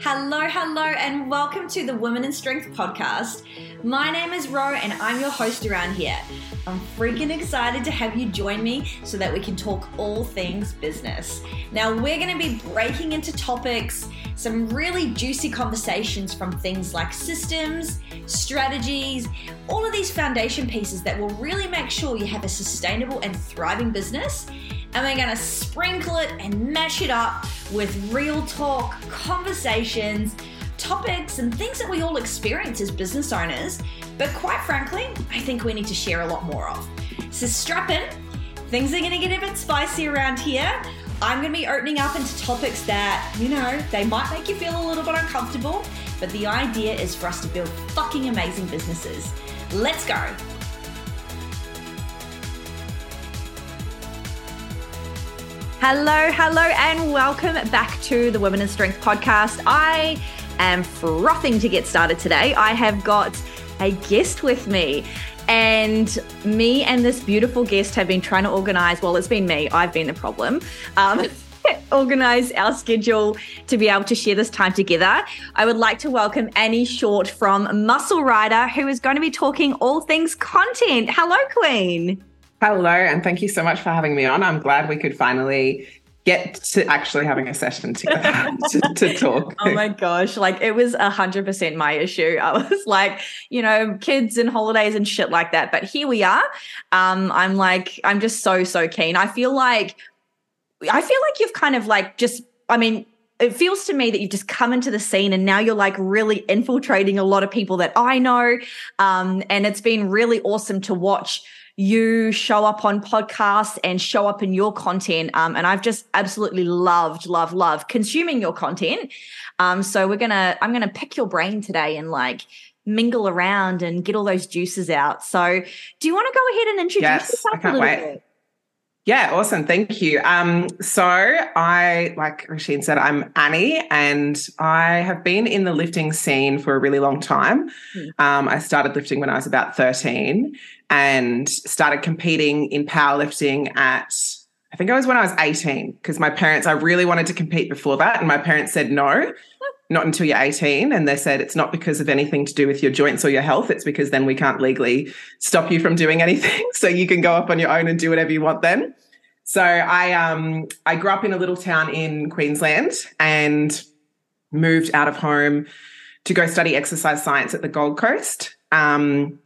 Hello, hello, and welcome to the Women in Strength podcast. My name is Ro, and I'm your host around here. I'm freaking excited to have you join me so that we can talk all things business. Now, we're going to be breaking into topics, some really juicy conversations from things like systems, strategies, all of these foundation pieces that will really make sure you have a sustainable and thriving business and we're gonna sprinkle it and mash it up with real talk, conversations, topics, and things that we all experience as business owners. But quite frankly, I think we need to share a lot more of. So strap in, things are gonna get a bit spicy around here. I'm gonna be opening up into topics that, you know, they might make you feel a little bit uncomfortable, but the idea is for us to build fucking amazing businesses. Let's go. Hello, hello, and welcome back to the Women in Strength podcast. I am frothing to get started today. I have got a guest with me. And me and this beautiful guest have been trying to organize, well, it's been me, I've been the problem. Um, organize our schedule to be able to share this time together. I would like to welcome Annie Short from Muscle Writer, who is going to be talking all things content. Hello, Queen. Hello, and thank you so much for having me on. I'm glad we could finally get to actually having a session together to, to, talk. Oh my gosh, like it was a hundred percent my issue. I was like, you know, kids and holidays and shit like that. But here we are. Um, I'm like, I'm just so so keen. I feel like, I feel like you've kind of like just, I mean. It feels to me that you've just come into the scene and now you're like really infiltrating a lot of people that I know. Um, and it's been really awesome to watch you show up on podcasts and show up in your content. Um, and I've just absolutely loved, love, love consuming your content. Um, so we're gonna, I'm gonna pick your brain today and like mingle around and get all those juices out. So do you want to go ahead and introduce yes, yourself I can't a little wait. bit? Yeah, awesome. Thank you. Um, so I, like Rochene said, I'm Annie and I have been in the lifting scene for a really long time. Mm. Um, I started lifting when I was about 13 and started competing in powerlifting at I think it was when I was 18 because my parents I really wanted to compete before that and my parents said no not until you're 18 and they said it's not because of anything to do with your joints or your health it's because then we can't legally stop you from doing anything so you can go up on your own and do whatever you want then. So I um I grew up in a little town in Queensland and moved out of home to go study exercise science at the Gold Coast um,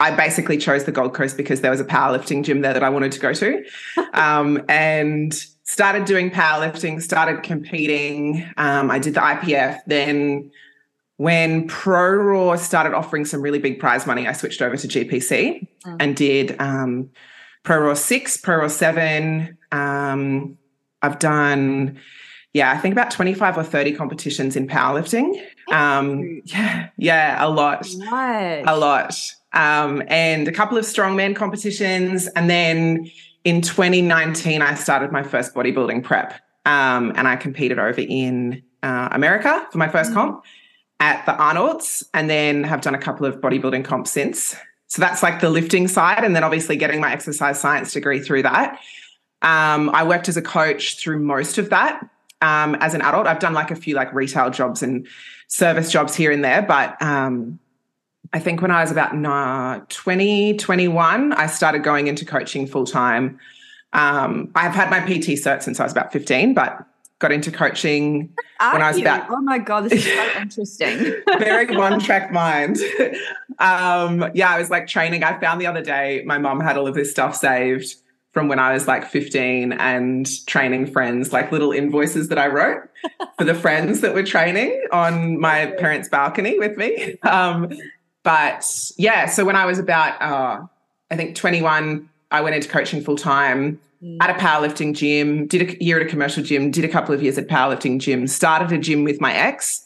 I basically chose the Gold Coast because there was a powerlifting gym there that I wanted to go to. Um, and started doing powerlifting, started competing. Um, I did the IPF. Then, when Pro Raw started offering some really big prize money, I switched over to GPC mm. and did um, Pro Raw 6, Pro Raw 7. Um, I've done, yeah, I think about 25 or 30 competitions in powerlifting. Um, yeah, yeah, a lot. A lot um, and a couple of strongman competitions. And then in 2019, I started my first bodybuilding prep. Um, and I competed over in uh, America for my 1st mm-hmm. comp at the Arnold's, and then have done a couple of bodybuilding comps since. So that's like the lifting side. And then obviously getting my exercise science degree through that. Um, I worked as a coach through most of that. Um, as an adult, I've done like a few like retail jobs and service jobs here and there, but um, I think when I was about nah, 20, 21, I started going into coaching full time. Um, I've had my PT cert since I was about 15, but got into coaching when I was you? about. Oh my God, this is so interesting. very one track mind. um, yeah, I was like training. I found the other day my mom had all of this stuff saved from when I was like 15 and training friends, like little invoices that I wrote for the friends that were training on my parents' balcony with me. Um, but yeah, so when I was about, uh, I think 21, I went into coaching full time mm. at a powerlifting gym, did a year at a commercial gym, did a couple of years at powerlifting gym, started a gym with my ex,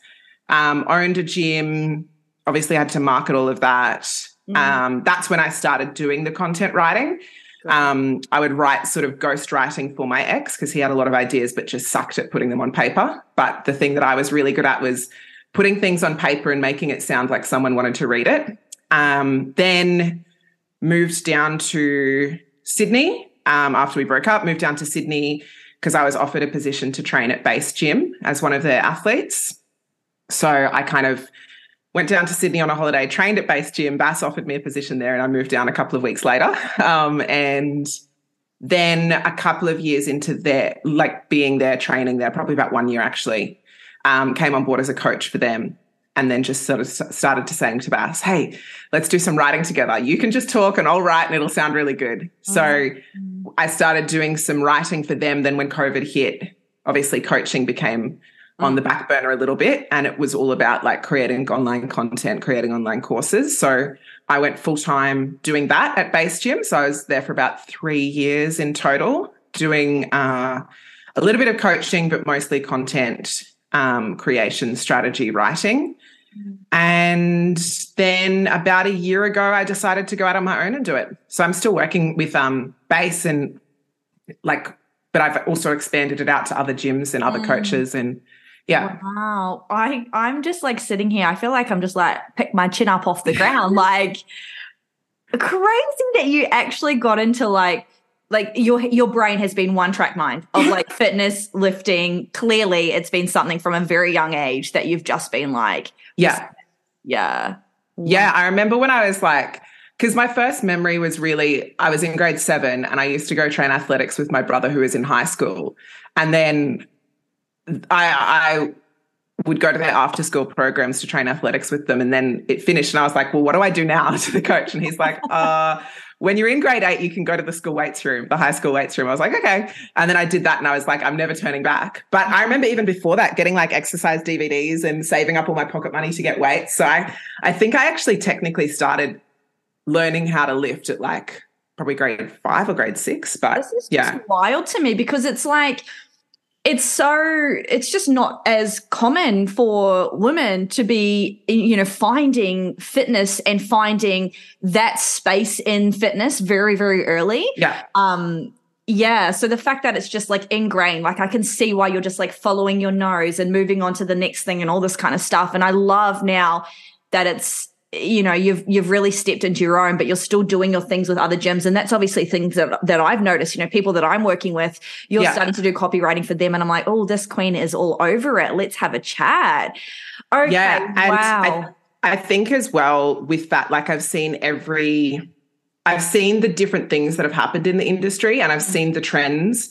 um, owned a gym, obviously had to market all of that. Mm. Um, that's when I started doing the content writing. Um, I would write sort of ghost writing for my ex because he had a lot of ideas, but just sucked at putting them on paper. But the thing that I was really good at was putting things on paper and making it sound like someone wanted to read it. Um, then moved down to Sydney um, after we broke up, moved down to Sydney because I was offered a position to train at Base Gym as one of their athletes. So I kind of went down to Sydney on a holiday, trained at Base Gym. Base offered me a position there, and I moved down a couple of weeks later. Um, and then a couple of years into there, like being there, training there, probably about one year actually, um, came on board as a coach for them. And then just sort of started to saying to Base, hey, let's do some writing together. You can just talk and I'll write and it'll sound really good. Mm-hmm. So I started doing some writing for them. Then when COVID hit, obviously coaching became on the back burner a little bit and it was all about like creating online content creating online courses so i went full-time doing that at base gym so i was there for about three years in total doing uh, a little bit of coaching but mostly content um, creation strategy writing and then about a year ago i decided to go out on my own and do it so i'm still working with um, base and like but i've also expanded it out to other gyms and other mm. coaches and yeah. Wow. I I'm just like sitting here. I feel like I'm just like pick my chin up off the ground. like crazy that you actually got into like like your your brain has been one track mind of like fitness, lifting. Clearly, it's been something from a very young age that you've just been like, yeah, yeah, yeah. I remember when I was like, because my first memory was really I was in grade seven and I used to go train athletics with my brother who was in high school, and then I, I would go to their after school programs to train athletics with them. And then it finished. And I was like, well, what do I do now to the coach? And he's like, uh, when you're in grade eight, you can go to the school weights room, the high school weights room. I was like, okay. And then I did that and I was like, I'm never turning back. But I remember even before that, getting like exercise DVDs and saving up all my pocket money to get weights. So I, I think I actually technically started learning how to lift at like probably grade five or grade six. But yeah. wild to me because it's like, it's so it's just not as common for women to be you know finding fitness and finding that space in fitness very very early. Yeah. Um yeah so the fact that it's just like ingrained like i can see why you're just like following your nose and moving on to the next thing and all this kind of stuff and i love now that it's you know you've you've really stepped into your own but you're still doing your things with other gyms. And that's obviously things that, that i've noticed you know people that i'm working with you're yeah. starting to do copywriting for them. And i'm like oh this queen is all over it. Let's have a chat. Okay yeah and wow. I, I think as well with that like i've seen every i've seen the different things that have happened in the industry and i've seen the trends.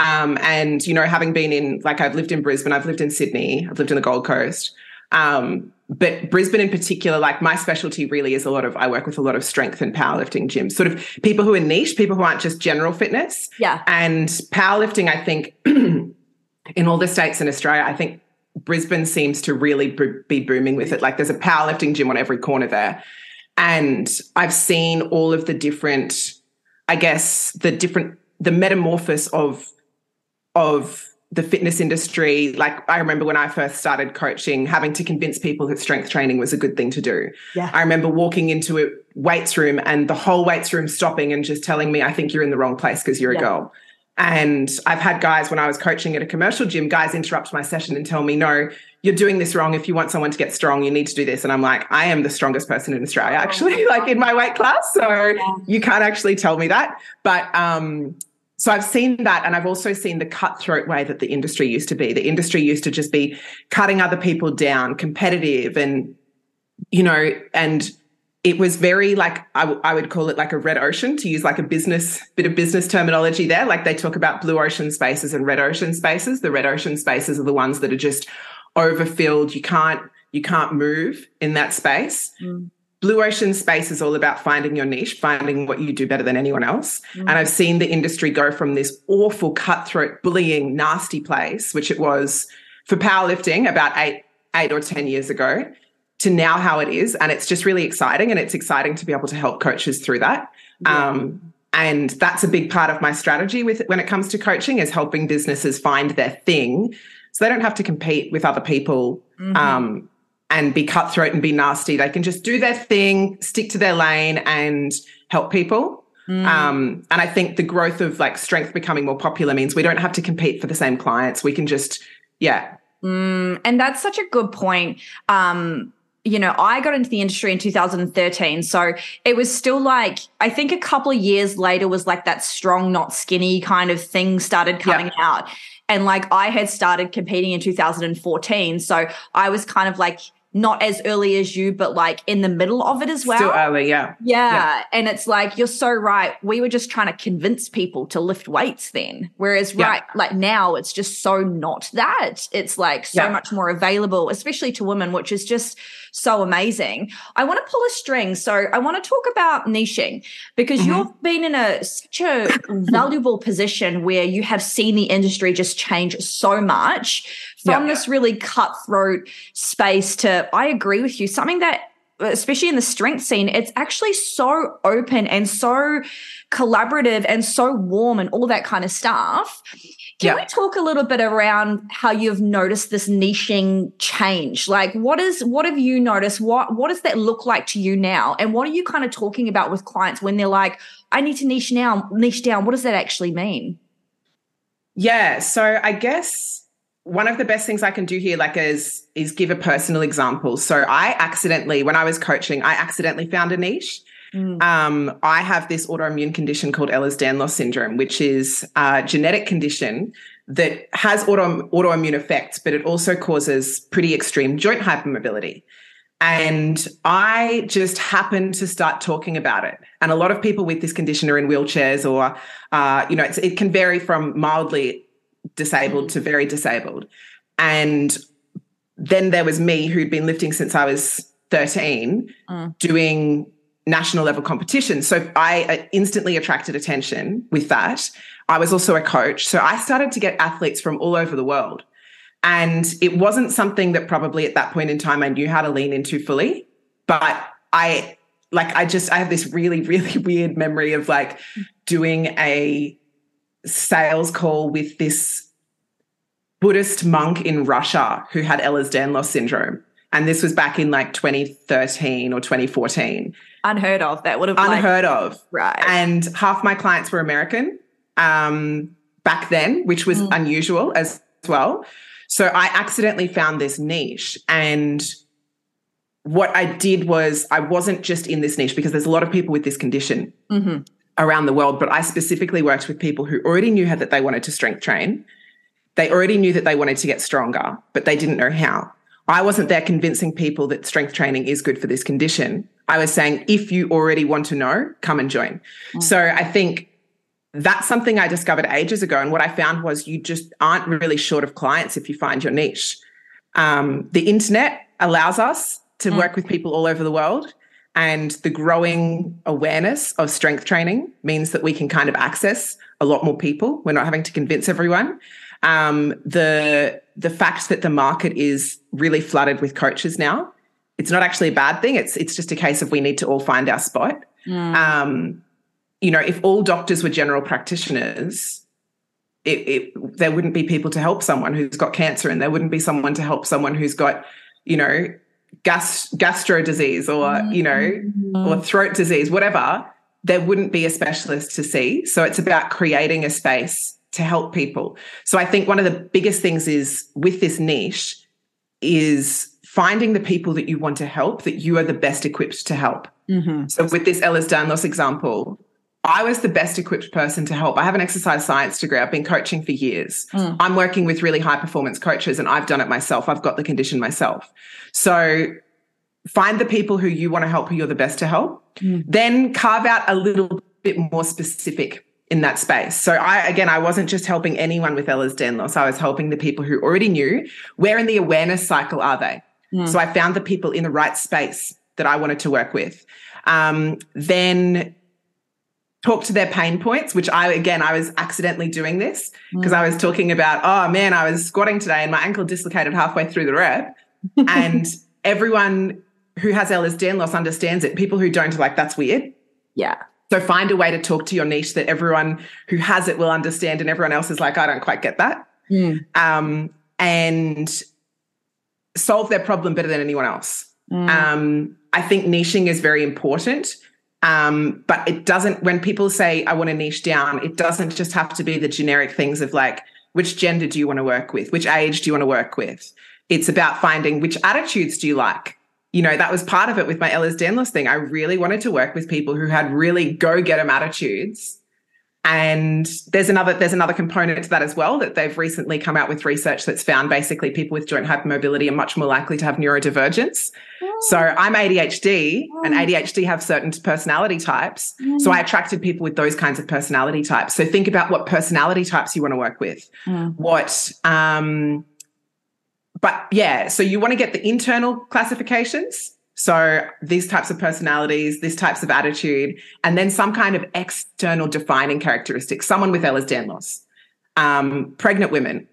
Um, and you know having been in like i've lived in brisbane i've lived in sydney i've lived in the gold coast um, but Brisbane in particular, like my specialty really is a lot of, I work with a lot of strength and powerlifting gyms, sort of people who are niche, people who aren't just general fitness. Yeah. And powerlifting, I think in all the states in Australia, I think Brisbane seems to really be booming with it. Like there's a powerlifting gym on every corner there. And I've seen all of the different, I guess, the different, the metamorphosis of, of the fitness industry like i remember when i first started coaching having to convince people that strength training was a good thing to do. Yeah. i remember walking into a weights room and the whole weights room stopping and just telling me i think you're in the wrong place because you're yeah. a girl. And i've had guys when i was coaching at a commercial gym guys interrupt my session and tell me no you're doing this wrong. If you want someone to get strong you need to do this. And i'm like i am the strongest person in australia actually like in my weight class. So you can't actually tell me that. But um so I've seen that. And I've also seen the cutthroat way that the industry used to be. The industry used to just be cutting other people down, competitive, and, you know, and it was very like, I, w- I would call it like a red ocean to use like a business, bit of business terminology there. Like they talk about blue ocean spaces and red ocean spaces. The red ocean spaces are the ones that are just overfilled. You can't, you can't move in that space. Mm. Blue Ocean Space is all about finding your niche, finding what you do better than anyone else. Mm. And I've seen the industry go from this awful, cutthroat, bullying, nasty place, which it was for powerlifting about eight, eight or 10 years ago, to now how it is. And it's just really exciting. And it's exciting to be able to help coaches through that. Yeah. Um, and that's a big part of my strategy with when it comes to coaching is helping businesses find their thing so they don't have to compete with other people mm-hmm. um, and be cutthroat and be nasty. They can just do their thing, stick to their lane, and help people. Mm. Um, and I think the growth of like strength becoming more popular means we don't have to compete for the same clients. We can just, yeah. Mm, and that's such a good point. Um, you know, I got into the industry in 2013. So it was still like, I think a couple of years later was like that strong, not skinny kind of thing started coming out And like I had started competing in 2014. So I was kind of like not as early as you, but like in the middle of it as well. Still early, yeah. yeah. Yeah. And it's like, you're so right. We were just trying to convince people to lift weights then. Whereas, yeah. right, like now it's just so not that. It's like so yeah. much more available, especially to women, which is just so amazing. I want to pull a string. So I want to talk about niching because mm-hmm. you've been in a such a valuable position where you have seen the industry just change so much from yeah. this really cutthroat space to, I agree with you, something that especially in the strength scene, it's actually so open and so collaborative and so warm and all that kind of stuff. Can yeah. we talk a little bit around how you've noticed this niching change? Like what is what have you noticed? What what does that look like to you now? And what are you kind of talking about with clients when they're like, I need to niche now, niche down? What does that actually mean? Yeah. So I guess one of the best things I can do here, like, is is give a personal example. So I accidentally, when I was coaching, I accidentally found a niche. Mm. Um, I have this autoimmune condition called Ehlers-Danlos syndrome, which is a genetic condition that has auto, autoimmune effects, but it also causes pretty extreme joint hypermobility. And I just happened to start talking about it. And a lot of people with this condition are in wheelchairs, or uh, you know, it can vary from mildly disabled to very disabled. And then there was me who'd been lifting since I was 13, mm. doing national level competition. So I uh, instantly attracted attention with that. I was also a coach. So I started to get athletes from all over the world. And it wasn't something that probably at that point in time I knew how to lean into fully. But I, like, I just, I have this really, really weird memory of like doing a sales call with this Buddhist monk in Russia who had Ehlers-Danlos syndrome. And this was back in like 2013 or 2014. Unheard of. That would have been unheard like, of. Right. And half my clients were American um, back then, which was mm. unusual as well. So I accidentally found this niche. And what I did was I wasn't just in this niche because there's a lot of people with this condition. Mm-hmm around the world, but I specifically worked with people who already knew how that they wanted to strength train. They already knew that they wanted to get stronger, but they didn't know how. I wasn't there convincing people that strength training is good for this condition. I was saying, if you already want to know, come and join. Mm. So I think that's something I discovered ages ago. And what I found was you just aren't really short of clients if you find your niche. Um, the internet allows us to mm. work with people all over the world. And the growing awareness of strength training means that we can kind of access a lot more people. We're not having to convince everyone. Um, the the fact that the market is really flooded with coaches now, it's not actually a bad thing. It's it's just a case of we need to all find our spot. Mm. Um, you know, if all doctors were general practitioners, it, it, there wouldn't be people to help someone who's got cancer, and there wouldn't be someone to help someone who's got, you know, gas, gastro disease or, mm-hmm. you know, mm-hmm. or throat disease, whatever, there wouldn't be a specialist to see. So it's about creating a space to help people. So I think one of the biggest things is with this niche is finding the people that you want to help that you are the best equipped to help. Mm-hmm. So with this Ehlers-Danlos example, I was the best equipped person to help. I have an exercise science degree. I've been coaching for years. Mm. I'm working with really high performance coaches and I've done it myself. I've got the condition myself. So find the people who you want to help, who you're the best to help. Mm. Then carve out a little bit more specific in that space. So I again I wasn't just helping anyone with Ehlers-Danlos. I was helping the people who already knew where in the awareness cycle are they. Mm. So I found the people in the right space that I wanted to work with. Um, then talk to their pain points, which I, again, I was accidentally doing this because mm. I was talking about, oh man, I was squatting today and my ankle dislocated halfway through the rep. and everyone who has Ehlers-Danlos understands it. People who don't are like, that's weird. Yeah. So find a way to talk to your niche that everyone who has it will understand and everyone else is like, I don't quite get that. Mm. Um, and solve their problem better than anyone else. Mm. Um, I think niching is very important um, but it doesn't, when people say, I want to niche down, it doesn't just have to be the generic things of like, which gender do you want to work with? Which age do you want to work with? It's about finding which attitudes do you like? You know, that was part of it with my Ehlers Danlos thing. I really wanted to work with people who had really go get them attitudes and there's another there's another component to that as well that they've recently come out with research that's found basically people with joint hypermobility are much more likely to have neurodivergence. So I'm ADHD and ADHD have certain personality types. So I attracted people with those kinds of personality types. So think about what personality types you want to work with. What um but yeah, so you want to get the internal classifications. So these types of personalities, these types of attitude, and then some kind of external defining characteristics. Someone with Ehlers-Danlos, um, pregnant women,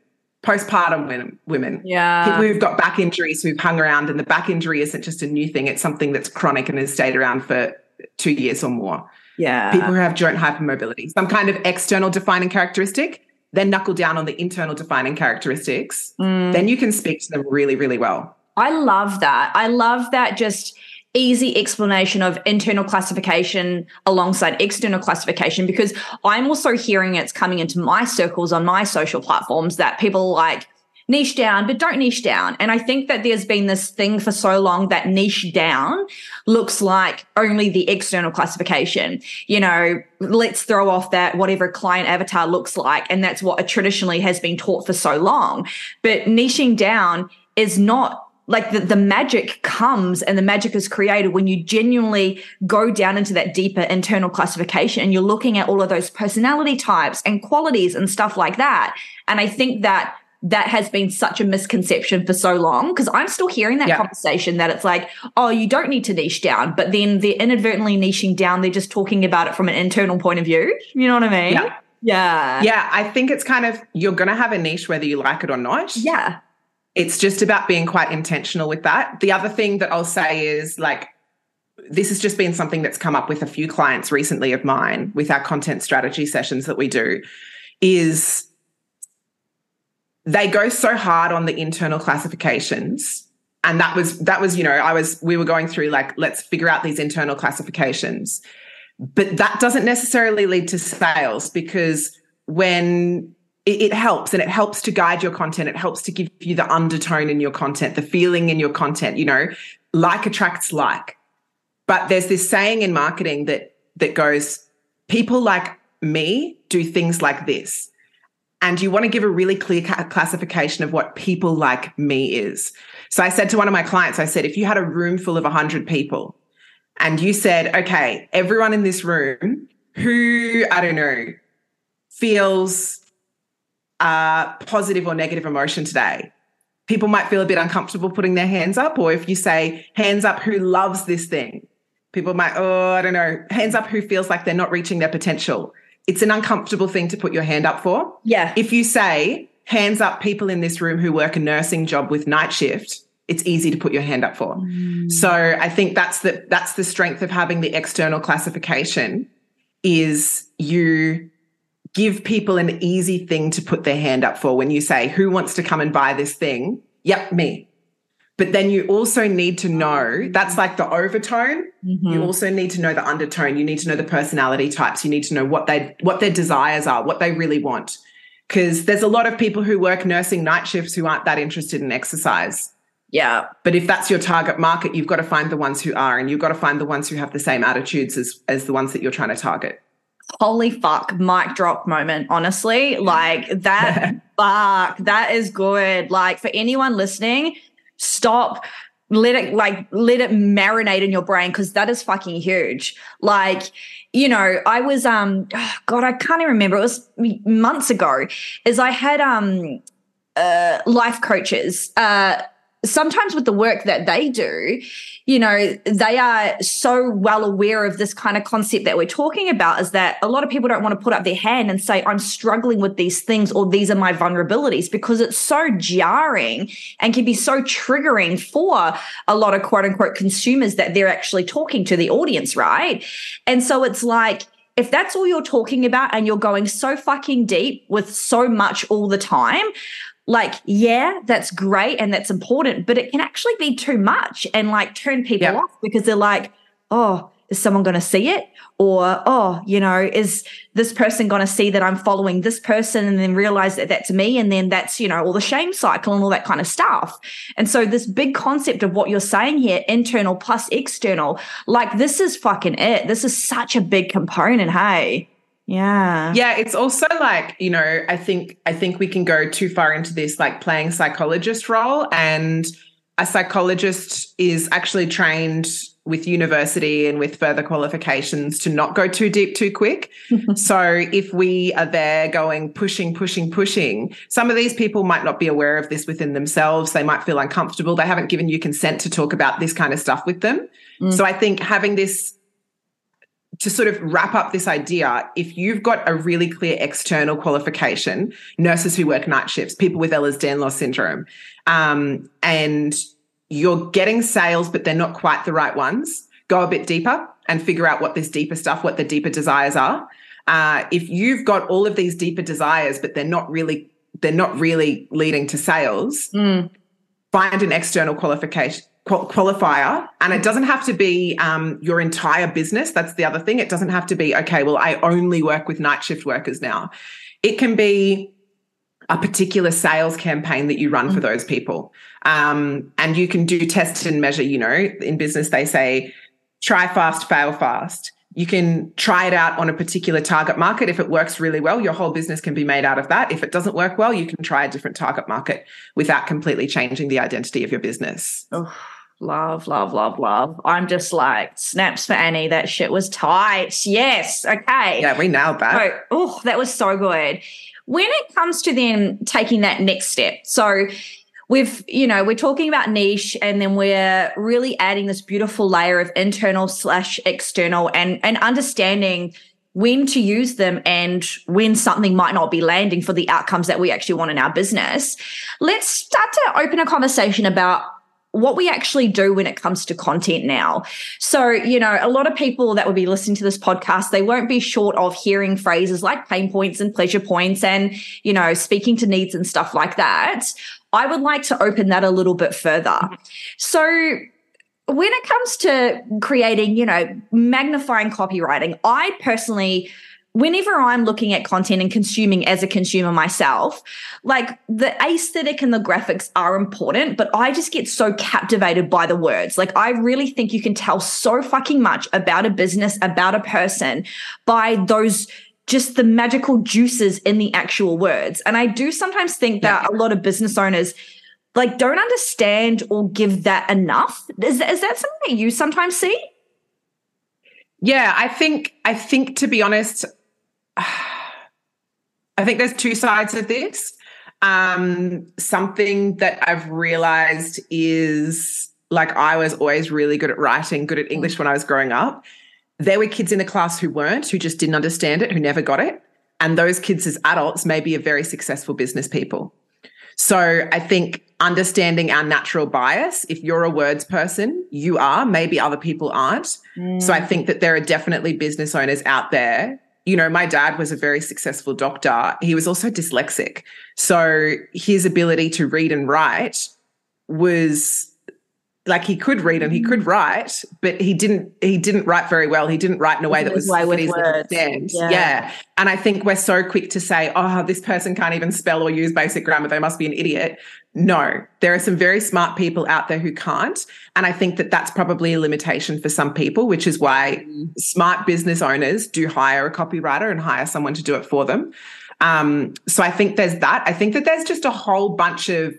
postpartum women, women, Yeah. people who've got back injuries who've hung around, and the back injury isn't just a new thing; it's something that's chronic and has stayed around for two years or more. yeah. People who have joint hypermobility, some kind of external defining characteristic. Then knuckle down on the internal defining characteristics. Mm. Then you can speak to them really, really well. I love that. I love that just easy explanation of internal classification alongside external classification because I'm also hearing it's coming into my circles on my social platforms that people like niche down, but don't niche down. And I think that there's been this thing for so long that niche down looks like only the external classification. You know, let's throw off that whatever client avatar looks like. And that's what traditionally has been taught for so long. But niching down is not like the, the magic comes and the magic is created when you genuinely go down into that deeper internal classification and you're looking at all of those personality types and qualities and stuff like that. And I think that that has been such a misconception for so long because I'm still hearing that Yeah. conversation that it's like, oh, you don't need to niche down, but then they're inadvertently niching down. They're just talking about it from an internal point of view. You know what I mean? Yeah. Yeah. Yeah, I think it's kind of you're going to have a niche whether you like it or not. Yeah. It's just about being quite intentional with that. The other thing that I'll say is like this has just been something that's come up with a few clients recently of mine with our content strategy sessions that we do is they go so hard on the internal classifications and that was that was you know i was we were going through like let's figure out these internal classifications but that doesn't necessarily lead to sales because when it, it helps and it helps to guide your content. It helps to give you the undertone in your content the feeling in your content you know like attracts like. But there's this saying in marketing that that goes people like me do things like this. And you want to give a really clear ca- classification of what people like me is. So I said to one of my clients, I said, if you had a room full of 100 people and you said, okay, everyone in this room who, I don't know, feels uh, positive or negative emotion today, people might feel a bit uncomfortable putting their hands up. Or if you say, hands up who loves this thing, people might, oh, I don't know, hands up who feels like they're not reaching their potential. It's an uncomfortable thing to put your hand up for. Yeah. If you say, hands up people in this room who work a nursing job with night shift, it's easy to put your hand up for. So I think that's the that's the strength of having the external classification is you give people an easy thing to put their hand up for when you say who wants to come and buy this thing? Yep, me. But then you also need to know that's like the overtone. Mm-hmm. You also need to know the undertone. You need to know the personality types. You need to know what they what their desires are, what they really want. Because there's a lot of people who work nursing night shifts who aren't that interested in exercise. Yeah. But if that's your target market, you've got to find the ones who are, and you've got to find the ones who have the same attitudes as as the ones that you're trying to target. Holy fuck mic drop moment honestly. Like that fuck that is good. Like for anyone listening stop let it like let it marinate in your brain because that is fucking huge. Like you know i was um god i can't even remember. It was months ago is i had um uh life coaches uh sometimes with the work that they do, you know, they are so well aware of this kind of concept that we're talking about is that a lot of people don't want to put up their hand and say, I'm struggling with these things or these are my vulnerabilities because it's so jarring and can be so triggering for a lot of quote unquote consumers that they're actually talking to the audience, right? And so it's like, if that's all you're talking about and you're going so fucking deep with so much all the time, like, yeah, that's great and that's important, but it can actually be too much and like turn people Yeah. off because they're like, oh, is someone going to see it? Or, oh, you know, is this person going to see that I'm following this person and then realize that that's me? And then that's, you know, all the shame cycle and all that kind of stuff. And so, this big concept of what you're saying here, internal plus external, like, this is fucking it. This is such a big component. Hey. Yeah. Yeah, it's also like, you know, I think I think we can go too far into this like playing psychologist role and a psychologist is actually trained with university and with further qualifications to not go too deep too quick. so if we are there going pushing, pushing, pushing, some of these people might not be aware of this within themselves. They might feel uncomfortable. They haven't given you consent to talk about this kind of stuff with them. Mm. So I think having this to sort of wrap up this idea, if you've got a really clear external qualification, nurses who work night shifts, people with Ehlers-Danlos syndrome, um, and you're getting sales, but they're not quite the right ones, go a bit deeper and figure out what this deeper stuff, what the deeper desires are. Uh, if you've got all of these deeper desires, but they're not really they're not really leading to sales, mm. find an external qualification qualifier and it doesn't have to be um, your entire business that's the other thing it doesn't have to be okay well i only work with night shift workers now it can be a particular sales campaign that you run for mm. those people um, and you can do test and measure you know in business they say try fast fail fast you can try it out on a particular target market. If it works really well, your whole business can be made out of that. If it doesn't work well, you can try a different target market without completely changing the identity of your business. Oh, love, love, love, love. I'm just like, snaps for Annie. That shit was tight. Yes. Okay. Yeah, we nailed that. Oh, that was so good. When it comes to then taking that next step, so we've, you know, we're talking about niche and then we're really adding this beautiful layer of internal slash external and and understanding when to use them and when something might not be landing for the outcomes that we actually want in our business. Let's start to open a conversation about what we actually do when it comes to content now. So, you know, a lot of people that would be listening to this podcast, they won't be short of hearing phrases like pain points and pleasure points and, you know, speaking to needs and stuff like that. I would like to open that a little bit further. Mm-hmm. So, when it comes to creating, you know, magnifying copywriting, I personally whenever I'm looking at content and consuming as a consumer myself, like the aesthetic and the graphics are important, but I just get so captivated by the words. Like I really think you can tell so fucking much about a business, about a person by those just the magical juices in the actual words. And I do sometimes think that yeah. a lot of business owners like don't understand or give that enough. Is, is that something that you sometimes see? Yeah, I think I think to be honest, I think there's two sides of this. Um, something that I've realized is like I was always really good at writing, good at English when I was growing up. There were kids in the class who weren't, who just didn't understand it, who never got it. And those kids as adults may be a very successful business people. So I think understanding our natural bias, if you're a words person, you are, maybe other people aren't. Mm. So I mm. think that there are definitely business owners out there you know, my dad was a very successful doctor. He was also dyslexic. So his ability to read and write was like he could read and he could mm. write, but he didn't he didn't write very well. He didn't write in a way that was way with words. Yeah. yeah. And I think we're so quick to say, oh, this person can't even spell or use basic grammar. They must be an idiot. No, there are some very smart people out there who can't. And I think that that's probably a limitation for some people, which is why smart business owners do hire a copywriter and hire someone to do it for them. Um, so I think there's that. I think that there's just a whole bunch of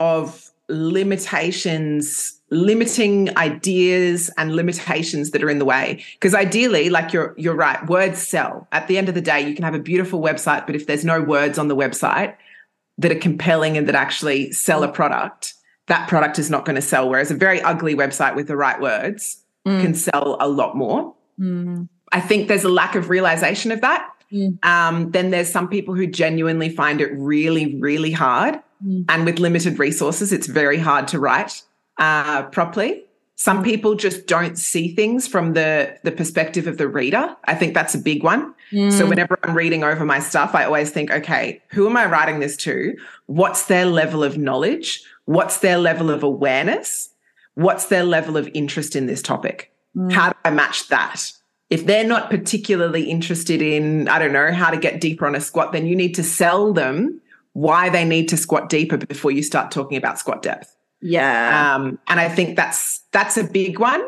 of limitations limiting ideas and limitations that are in the way because ideally like you're you're right words sell at the end of the day you can have a beautiful website but if there's no words on the website that are compelling and that actually sell a product that product is not going to sell whereas a very ugly website with the right words mm. can sell a lot more mm. i think there's a lack of realization of that mm. um, then there's some people who genuinely find it really really hard mm. and with limited resources it's very hard to write uh, properly. Some people just don't see things from the the perspective of the reader. I think that's a big one. Mm. So whenever I'm reading over my stuff, I always think, okay, who am I writing this to? What's their level of knowledge? What's their level of awareness? What's their level of interest in this topic? Mm. How do I match that? If they're not particularly interested in, I don't know, how to get deeper on a squat, then you need to sell them why they need to squat deeper before you start talking about squat depth. Yeah. Um, and I think that's that's a big one.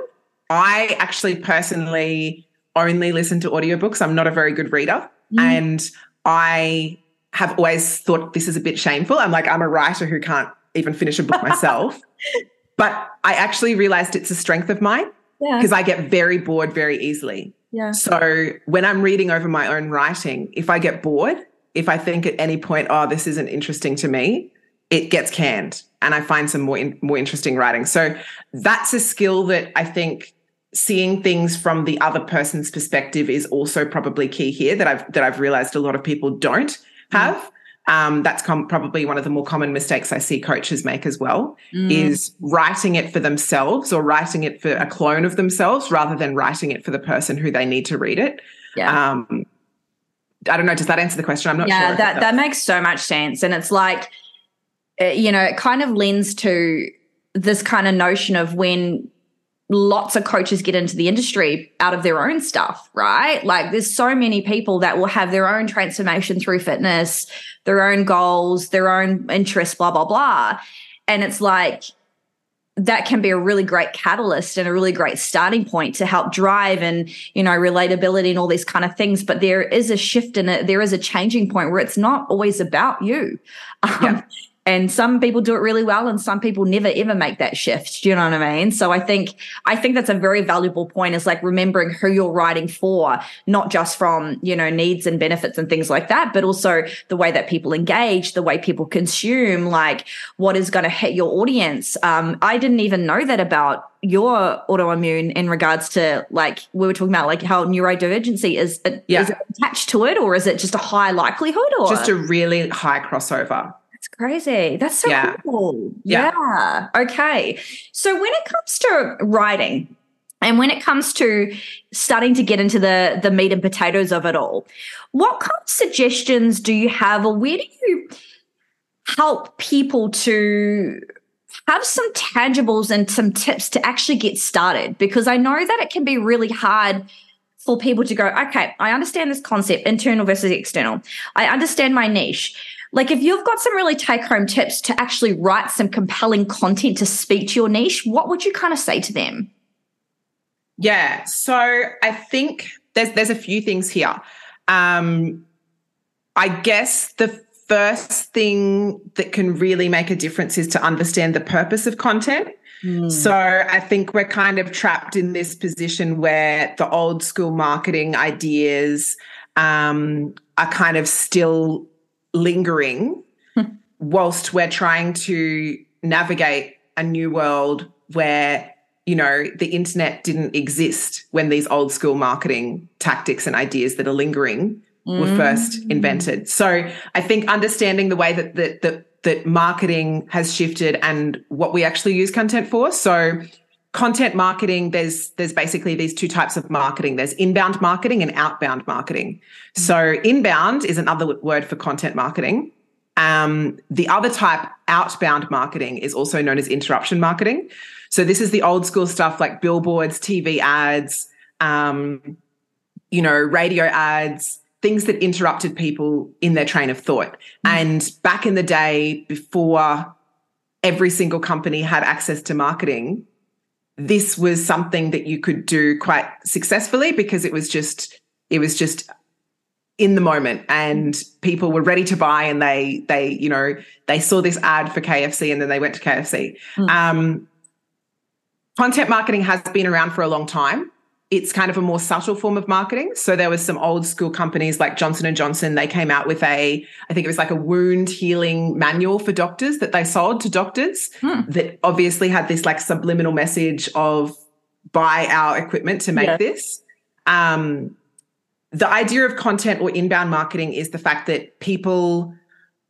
I actually personally only listen to audiobooks. I'm not a very good reader. Mm. And I have always thought this is a bit shameful. I'm like, I'm a writer who can't even finish a book myself. but I actually realized it's a strength of mine because yeah. I get very bored very easily. Yeah. So when I'm reading over my own writing, if I get bored, if I think at any point, oh, this isn't interesting to me, it gets canned and I find some more in, more interesting writing. So that's a skill that I think seeing things from the other person's perspective is also probably key here that I've that I've realized a lot of people don't have. Mm. Um, that's com- probably one of the more common mistakes I see coaches make as well mm. is writing it for themselves or writing it for a clone of themselves rather than writing it for the person who they need to read it. Yeah. Um, I don't know. Does that answer the question? I'm not yeah, sure. Yeah, that, that makes so much sense. And it's like, you know, it kind of lends to this kind of notion of when lots of coaches get into the industry out of their own stuff, right? Like there's so many people that will have their own transformation through fitness, their own goals, their own interests, blah, blah, blah. And it's like, that can be a really great catalyst and a really great starting point to help drive and you know relatability and all these kind of things but there is a shift in it there is a changing point where it's not always about you um, and some people do it really well and some people never ever make that shift. Do you know what i mean? So i think i think that's a very valuable point is like remembering who you're writing for not just from you know needs and benefits and things like that but also the way that people engage the way people consume like what is going to hit your audience. Um, i didn't even know that about your autoimmune in regards to like we were talking about like how neurodivergency is, yeah. is attached to it or is it just a high likelihood or? Just a really high crossover that's crazy. That's so yeah. cool. Yeah. yeah. Okay. So when it comes to writing, and when it comes to starting to get into the the meat and potatoes of it all, what kind of suggestions do you have, or where do you help people to have some tangibles and some tips to actually get started? Because I know that it can be really hard for people to go, okay, I understand this concept, internal versus external. I understand my niche. Like, if you've got some really take home tips to actually write some compelling content to speak to your niche, what would you kind of say to them? Yeah. So I think there's there's a few things here. Um, I guess the first thing that can really make a difference is to understand the purpose of content. Mm. So I think we're kind of trapped in this position where the old school marketing ideas um, are kind of still lingering whilst we're trying to navigate a new world where you know the internet didn't exist when these old school marketing tactics and ideas that are lingering mm. were first mm. invented so i think understanding the way that that that, that marketing has shifted and what we actually use content for so content marketing there's there's basically these two types of marketing. There's inbound marketing and outbound marketing. So inbound is another word for content marketing. Um, the other type outbound marketing is also known as interruption marketing. So this is the old school stuff like billboards tv ads um, you know radio ads things that interrupted people in their train of thought. Mm-hmm. and back in the day before every single company had access to marketing this was something that you could do quite successfully because it was just it was just in the moment and people were ready to buy and they they you know they saw this ad for KFC and then they went to KFC. Mm. Um, content marketing has been around for a long time it's kind of a more subtle form of marketing. So there was some old school companies like Johnson and Johnson. They came out with a, I think it was like a wound healing manual for doctors that they sold to doctors hmm. that obviously had this like subliminal message of buy our equipment to make yeah. this. Um, the idea of content or inbound marketing is the fact that people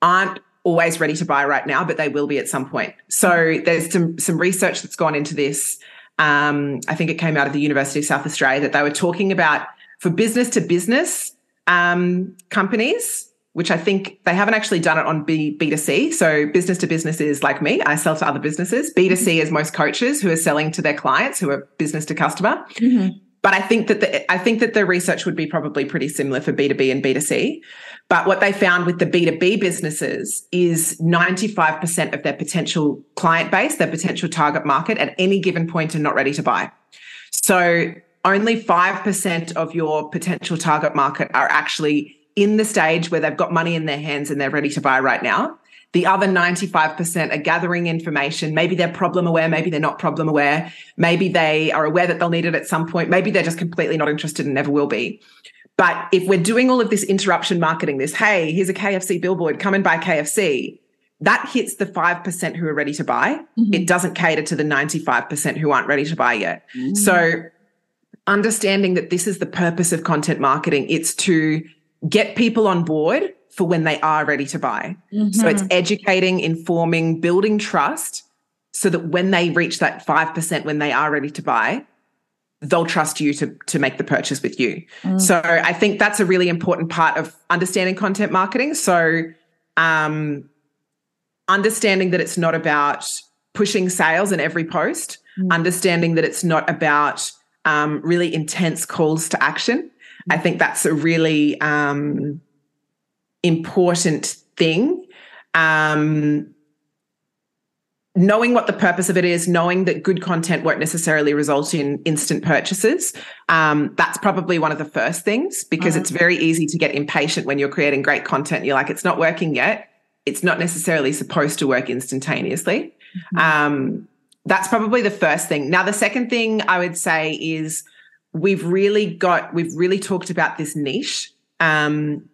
aren't always ready to buy right now, but they will be at some point. So there's some some research that's gone into this um, I think it came out of the University of South Australia that they were talking about for business to business um, companies, which I think they haven't actually done it on B, B2C. So business to business is like me, I sell to other businesses. B2C is most coaches who are selling to their clients who are business to customer. Mm-hmm. But I think that the, I think that the research would be probably pretty similar for B2B and B2C. But what they found with the B2B businesses is 95% of their potential client base, their potential target market at any given point are not ready to buy. So only 5% of your potential target market are actually in the stage where they've got money in their hands and they're ready to buy right now. The other 95% are gathering information. Maybe they're problem aware, maybe they're not problem aware. Maybe they are aware that they'll need it at some point. Maybe they're just completely not interested and never will be. But if we're doing all of this interruption marketing, this, hey, here's a KFC billboard, come and buy KFC, that hits the 5% who are ready to buy. Mm-hmm. It doesn't cater to the 95% who aren't ready to buy yet. Mm-hmm. So understanding that this is the purpose of content marketing, it's to get people on board for when they are ready to buy. Mm-hmm. So it's educating, informing, building trust so that when they reach that 5% when they are ready to buy, they'll trust you to to make the purchase with you. Mm. So I think that's a really important part of understanding content marketing. So um understanding that it's not about pushing sales in every post, mm. understanding that it's not about um, really intense calls to action. Mm. I think that's a really um, important thing. Um, knowing what the purpose of it is, knowing that good content won't necessarily result in instant purchases, um, that's probably one of the first things because uh-huh. it's very easy to get impatient when you're creating great content. You're like, it's not working yet. It's not necessarily supposed to work instantaneously. Mm-hmm. Um, that's probably the first thing. Now, the second thing I would say is we've really got, we've really talked about this niche. Um,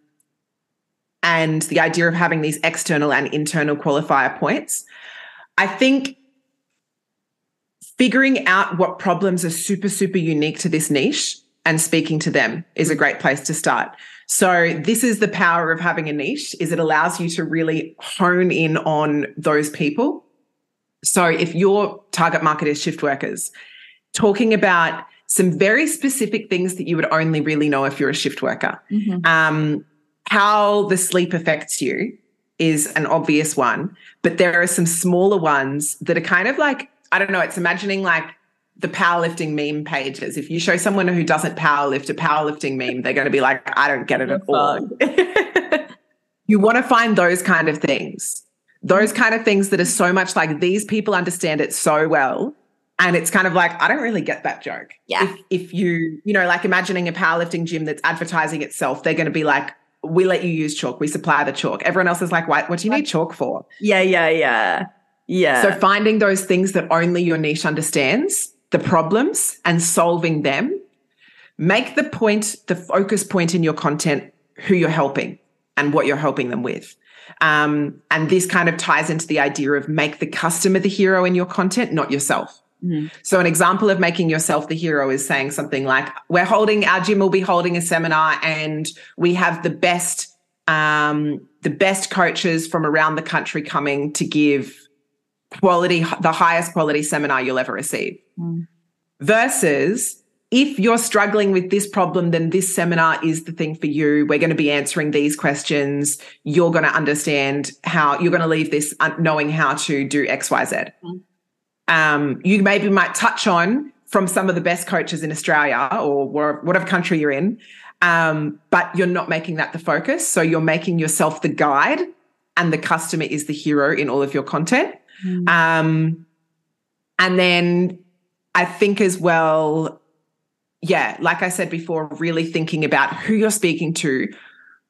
and the idea of having these external and internal qualifier points. I think figuring out what problems are super, super unique to this niche and speaking to them is a great place to start. So this is the power of having a niche is it allows you to really hone in on those people. So if your target market is shift workers, talking about some very specific things that you would only really know if you're a shift worker. Mm-hmm. Um, how the sleep affects you is an obvious one, but there are some smaller ones that are kind of like, I don't know, it's imagining like the powerlifting meme pages. If you show someone who doesn't powerlift a powerlifting meme, they're going to be like, I don't get it at all. you want to find those kind of things, those kind of things that are so much like these people understand it so well. And it's kind of like, I don't really get that joke. Yeah. If, if you, you know, like imagining a powerlifting gym that's advertising itself, they're going to be like, we let you use chalk. We supply the chalk. Everyone else is like, what, what do you need chalk for? Yeah, yeah, yeah. Yeah. So finding those things that only your niche understands, the problems and solving them, make the point, the focus point in your content, who you're helping and what you're helping them with. Um, and this kind of ties into the idea of make the customer the hero in your content, not yourself. Mm-hmm. So, an example of making yourself the hero is saying something like, We're holding, our gym will be holding a seminar, and we have the best, um, the best coaches from around the country coming to give quality, the highest quality seminar you'll ever receive. Mm. Versus, if you're struggling with this problem, then this seminar is the thing for you. We're going to be answering these questions. You're going to understand how you're going to leave this knowing how to do X, Y, Z. Mm um, you maybe might touch on from some of the best coaches in Australia or whatever country you're in, um, but you're not making that the focus. So you're making yourself the guide and the customer is the hero in all of your content. Mm. Um, and then I think as well, yeah, like I said before, really thinking about who you're speaking to.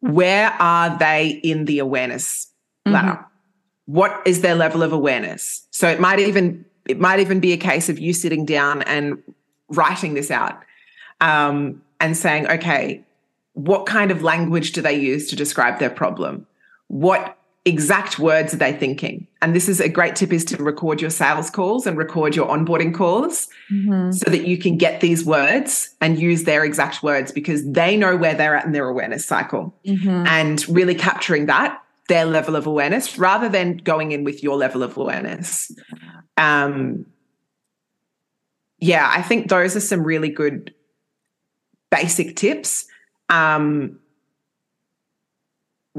Where are they in the awareness ladder? Mm-hmm. What is their level of awareness? So it might even it might even be a case of you sitting down and writing this out um, and saying, okay, what kind of language do they use to describe their problem? What exact words are they thinking? And this is a great tip is to record your sales calls and record your onboarding calls mm-hmm. so that you can get these words and use their exact words because they know where they're at in their awareness cycle. Mm-hmm. And really capturing that, their level of awareness, rather than going in with your level of awareness um, yeah, I think those are some really good basic tips. Um,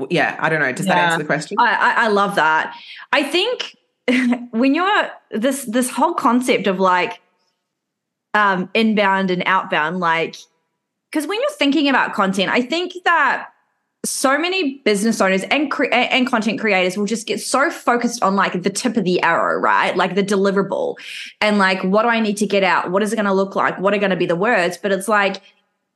yeah, I don't know. Does yeah. that answer the question? I, I love that. I think when you're this this whole concept of like um, inbound and outbound, like because when you're thinking about content, I think that so many business owners and cre- and content creators will just get so focused on like the tip of the arrow, right? Like the deliverable and like what do I need to get out? What is it going to look like? What are going to be the words? But it's like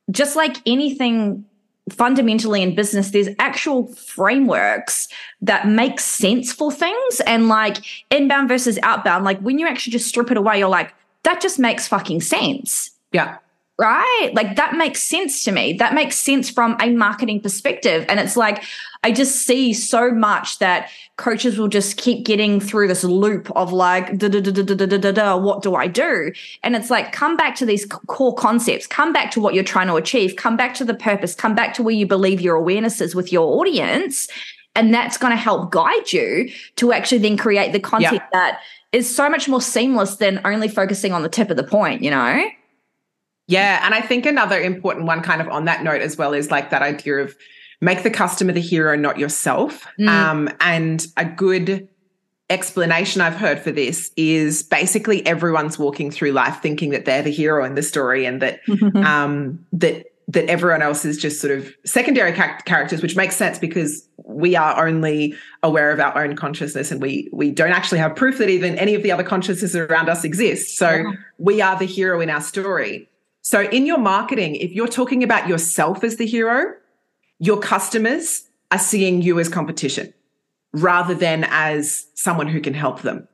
just like anything fundamentally in business there's actual frameworks that make sense for things and like inbound versus outbound like when you actually just strip it away you're like that just makes fucking sense yeah right? Like that makes sense to me. That makes sense from a marketing perspective. And it's like, I just see so much that coaches will just keep getting through this loop of like, da, da, da, da, da, da, da, da, what do I do? And it's like, come back to these core concepts, come back to what you're trying to achieve, come back to the purpose, come back to where you believe your awareness is with your audience. And that's going to help guide you to actually then create the content yeah. that is so much more seamless than only focusing on the tip of the point, you know? Yeah. And I think another important one, kind of on that note as well, is like that idea of make the customer the hero, not yourself. Mm. Um, and a good explanation I've heard for this is basically everyone's walking through life thinking that they're the hero in the story and that um, that that everyone else is just sort of secondary characters, which makes sense because we are only aware of our own consciousness and we we don't actually have proof that even any of the other consciousnesses around us exist. So yeah. we are the hero in our story. So, in your marketing, if you're talking about yourself as the hero, your customers are seeing you as competition rather than as someone who can help them.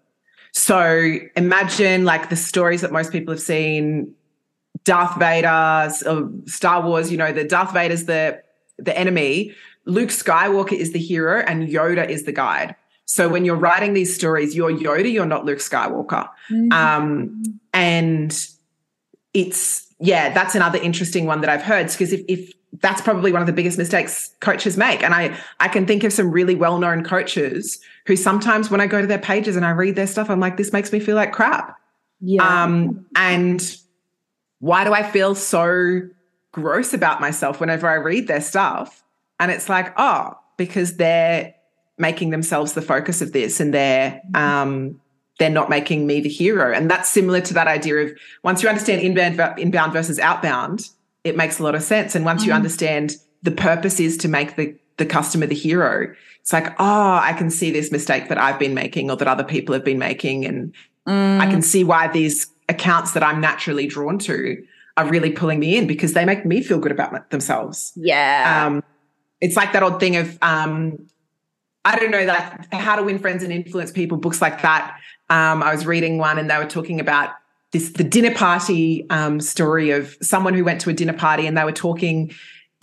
So, imagine like the stories that most people have seen Darth Vader, Star Wars, you know, the Darth Vader's the the enemy, Luke Skywalker is the hero and Yoda is the guide. So when you're writing these stories, you're Yoda, you're not Luke Skywalker. Mm-hmm. Um, and it's yeah, that's another interesting one that I've heard because if, if that's probably one of the biggest mistakes coaches make. And I, I can think of some really well known coaches who sometimes when I go to their pages and I read their stuff, I'm like, this makes me feel like crap. Yeah. Um, and why do I feel so gross about myself whenever I read their stuff? And it's like, oh, because they're making themselves the focus of this and they're um, they're not making me the hero. And that's similar to that idea of once you understand inbound, inbound versus outbound, it makes a lot of sense. And once mm-hmm. you understand the purpose is to make the, the customer the hero, it's like, oh, I can see this mistake that I've been making or that other people have been making. And mm. I can see why these accounts that I'm naturally drawn to are really pulling me in because they make me feel good about themselves. Yeah. Um, it's like that old thing of, um, I don't know, like how to win friends and influence people, books like that. Um, I was reading one and they were talking about this the dinner party um, story of someone who went to a dinner party and they were talking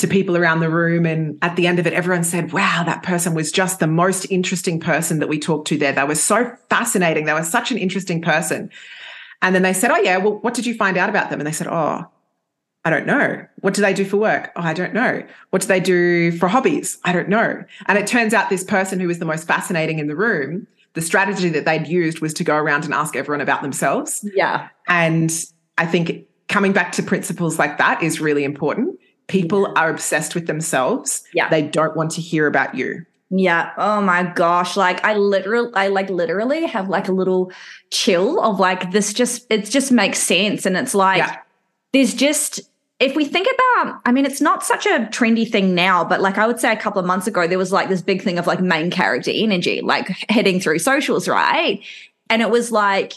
to people around the room. And at the end of it, everyone said, Wow, that person was just the most interesting person that we talked to there. They were so fascinating. They were such an interesting person. And then they said, Oh, yeah, well, what did you find out about them? And they said, Oh, I don't know. What do they do for work? Oh, I don't know. What do they do for hobbies? I don't know. And it turns out this person who was the most fascinating in the room the strategy that they'd used was to go around and ask everyone about themselves. Yeah. And I think coming back to principles like that is really important. People are obsessed with themselves. Yeah. They don't want to hear about you. Yeah. Oh my gosh. Like I literally, I like literally have like a little chill of like this just, it just makes sense. And it's like, yeah. there's just, if we think about, I mean, it's not such a trendy thing now, but like I would say a couple of months ago, there was like this big thing of like main character energy, like heading through socials, right? And it was like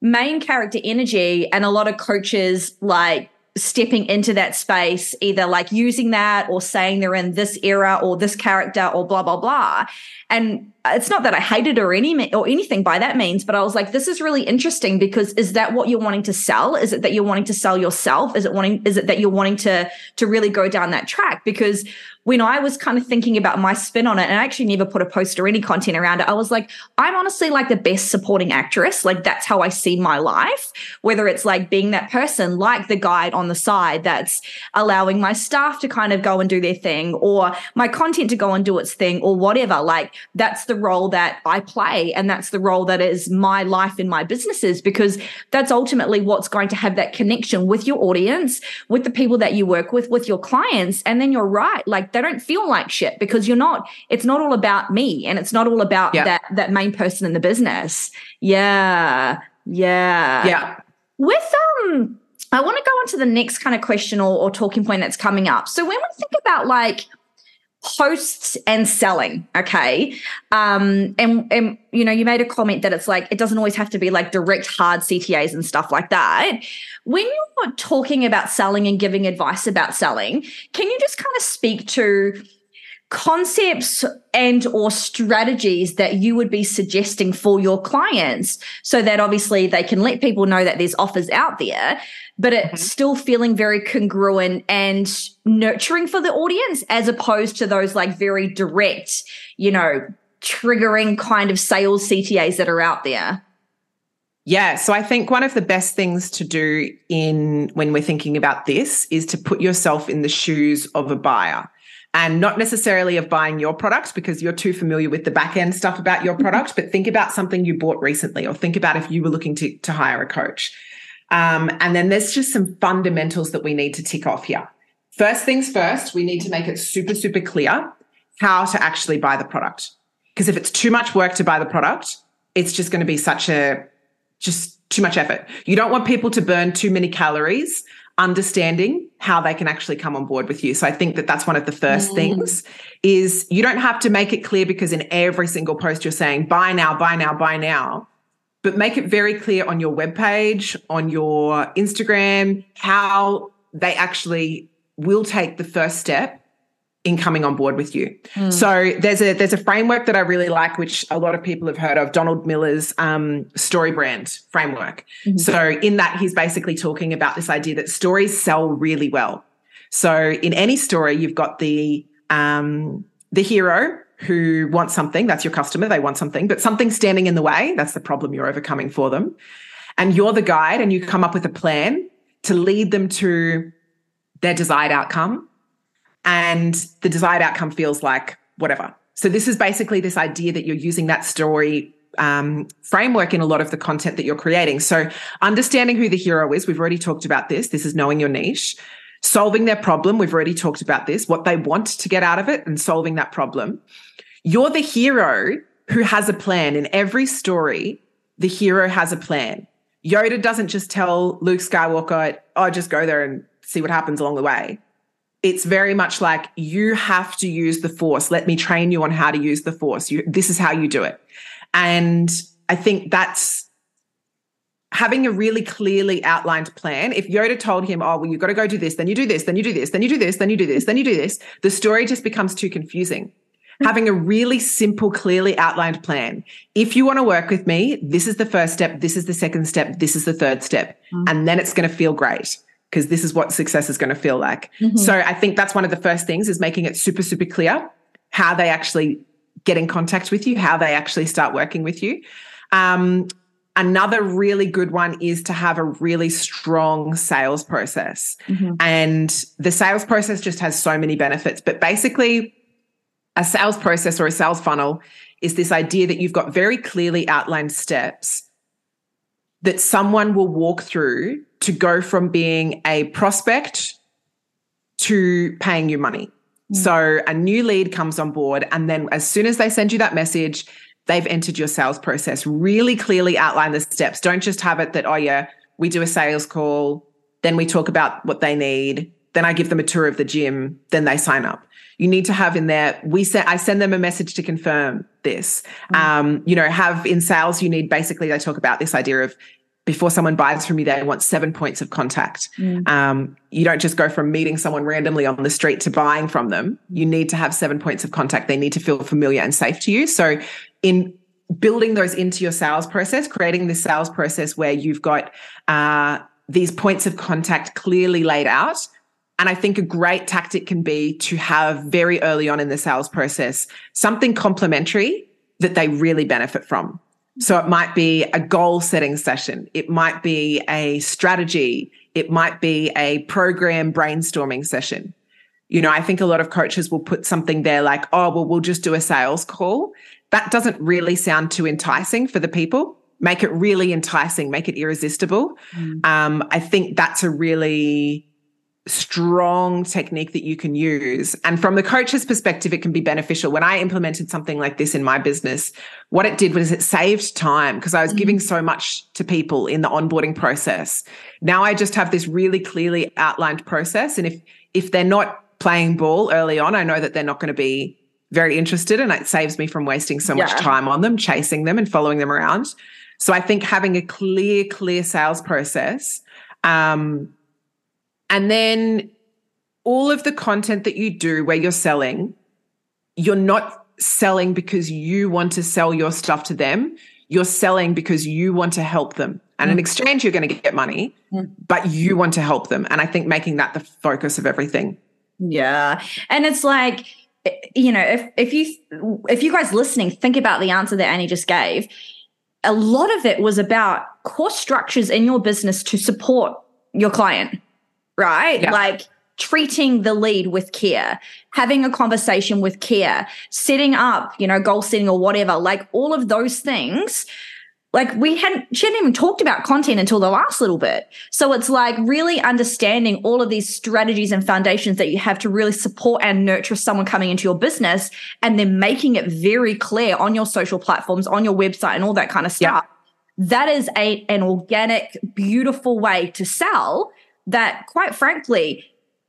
main character energy, and a lot of coaches like stepping into that space, either like using that or saying they're in this era or this character or blah, blah, blah. And it's not that I hated or any or anything by that means, but I was like, this is really interesting because is that what you're wanting to sell? Is it that you're wanting to sell yourself? Is it wanting, is it that you're wanting to to really go down that track? Because when I was kind of thinking about my spin on it, and I actually never put a post or any content around it, I was like, I'm honestly like the best supporting actress. Like that's how I see my life, whether it's like being that person, like the guide on the side that's allowing my staff to kind of go and do their thing, or my content to go and do its thing, or whatever. Like that's the role that I play. And that's the role that is my life in my businesses, because that's ultimately what's going to have that connection with your audience, with the people that you work with, with your clients. And then you're right. Like they don't feel like shit because you're not it's not all about me and it's not all about yeah. that that main person in the business yeah yeah yeah with um i want to go on to the next kind of question or, or talking point that's coming up so when we think about like posts and selling okay? Um and and you know you made a comment that it's like it doesn't always have to be like direct hard ctas and stuff like that. When you're talking about selling and giving advice about selling can you just kind of speak to concepts and or strategies that you would be suggesting for your clients so that obviously they can let people know that there's offers out there but it's mm-hmm. still feeling very congruent and nurturing for the audience as opposed to those like very direct you know triggering kind of sales CTAs that are out there yeah, so I think one of the best things to do in when we're thinking about this is to put yourself in the shoes of a buyer and not necessarily of buying your product because you're too familiar with the back end stuff about your product, but think about something you bought recently or think about if you were looking to, to hire a coach. Um, and then there's just some fundamentals that we need to tick off here. First things first, we need to make it super, super clear how to actually buy the product. Because if it's too much work to buy the product, it's just going to be such a, just too much effort. You don't want people to burn too many calories understanding how they can actually come on board with you. So I think that that's one of the first mm. things is you don't have to make it clear because in every single post you're saying buy now, buy now, buy now. But make it very clear on your webpage, on your Instagram, how they actually will take the first step in coming on board with you. Mm. So there's a there's a framework that I really like, which a lot of people have heard of, Donald Miller's um, story brand framework. Mm-hmm. So in that, he's basically talking about this idea that stories sell really well. So in any story, you've got the um, the hero who wants something. That's your customer. They want something, but something standing in the way. That's the problem you're overcoming for them. And you're the guide, and you come up with a plan to lead them to their desired outcome and the desired outcome feels like whatever. So this is basically this idea that you're using that story um, framework in a lot of the content that you're creating. So understanding who the hero is, we've already talked about this. This is knowing your niche. Solving their problem, we've already talked about this, what they want to get out of it and solving that problem. You're the hero who has a plan. In every story, the hero has a plan. Yoda doesn't just tell Luke Skywalker, oh, just go there and see what happens along the way it's very much like you have to use the force. Let me train you on how to use the force. You, this is how you do it. And I think that's having a really clearly outlined plan. If Yoda told him, oh, well, you've got to go do this, then you do this, then you do this, then you do this, then you do this, then you do this, the story just becomes too confusing. Having a really simple, clearly outlined plan. If you want to work with me, this is the first step, this is the second step, this is the third step. Mm-hmm. And then it's going to feel great because this is what success is going to feel like. Mm-hmm. So I think that's one of the first things is making it super, super clear how they actually get in contact with you, how they actually start working with you. Um, another really good one is to have a really strong sales process. Mm-hmm. And the sales process just has so many benefits. But basically, a sales process or a sales funnel is this idea that you've got very clearly outlined steps that someone will walk through to go from being a prospect to paying you money. Mm. So a new lead comes on board, and then as soon as they send you that message, they've entered your sales process. Really clearly outline the steps. Don't just have it that, oh, yeah, we do a sales call, then we talk about what they need, then I give them a tour of the gym, then they sign up. You need to have in there, we send I send them a message to confirm this. Mm. Um, you know, have in sales, you need basically they talk about this idea of before someone buys from you, they want seven points of contact. Mm. Um, you don't just go from meeting someone randomly on the street to buying from them. You need to have seven points of contact. They need to feel familiar and safe to you. So, in building those into your sales process, creating this sales process where you've got uh, these points of contact clearly laid out. And I think a great tactic can be to have very early on in the sales process something complementary that they really benefit from. So it might be a goal setting session. It might be a strategy. It might be a program brainstorming session. You know, I think a lot of coaches will put something there like, oh, well, we'll just do a sales call. That doesn't really sound too enticing for the people. Make it really enticing, make it irresistible. Mm. Um, I think that's a really strong technique that you can use. And from the coach's perspective, it can be beneficial. When I implemented something like this in my business, what it did was it saved time because I was mm-hmm. giving so much to people in the onboarding process. Now I just have this really clearly outlined process. And if if they're not playing ball early on, I know that they're not going to be very interested and it saves me from wasting so much time on them, chasing them and following them around. So I think having a clear, clear sales process, um, and then all of the content that you do where you're selling, you're not selling because you want to sell your stuff to them. You're selling because you want to help them. And mm. in exchange, you're going to get money, mm. but you want to help them. And I think making that the focus of everything. Yeah. And it's like, you know, if if you if you guys listening think about the answer that Annie just gave, a lot of it was about core structures in your business to support your client, right? Yeah. Like treating the lead with care, having a conversation with care, setting up, you know, goal setting or whatever, like all of those things like we hadn't she hadn't even talked about content until the last little bit so it's like really understanding all of these strategies and foundations that you have to really support and nurture someone coming into your business and then making it very clear on your social platforms on your website and all that kind of stuff yeah. that is a an organic beautiful way to sell that quite frankly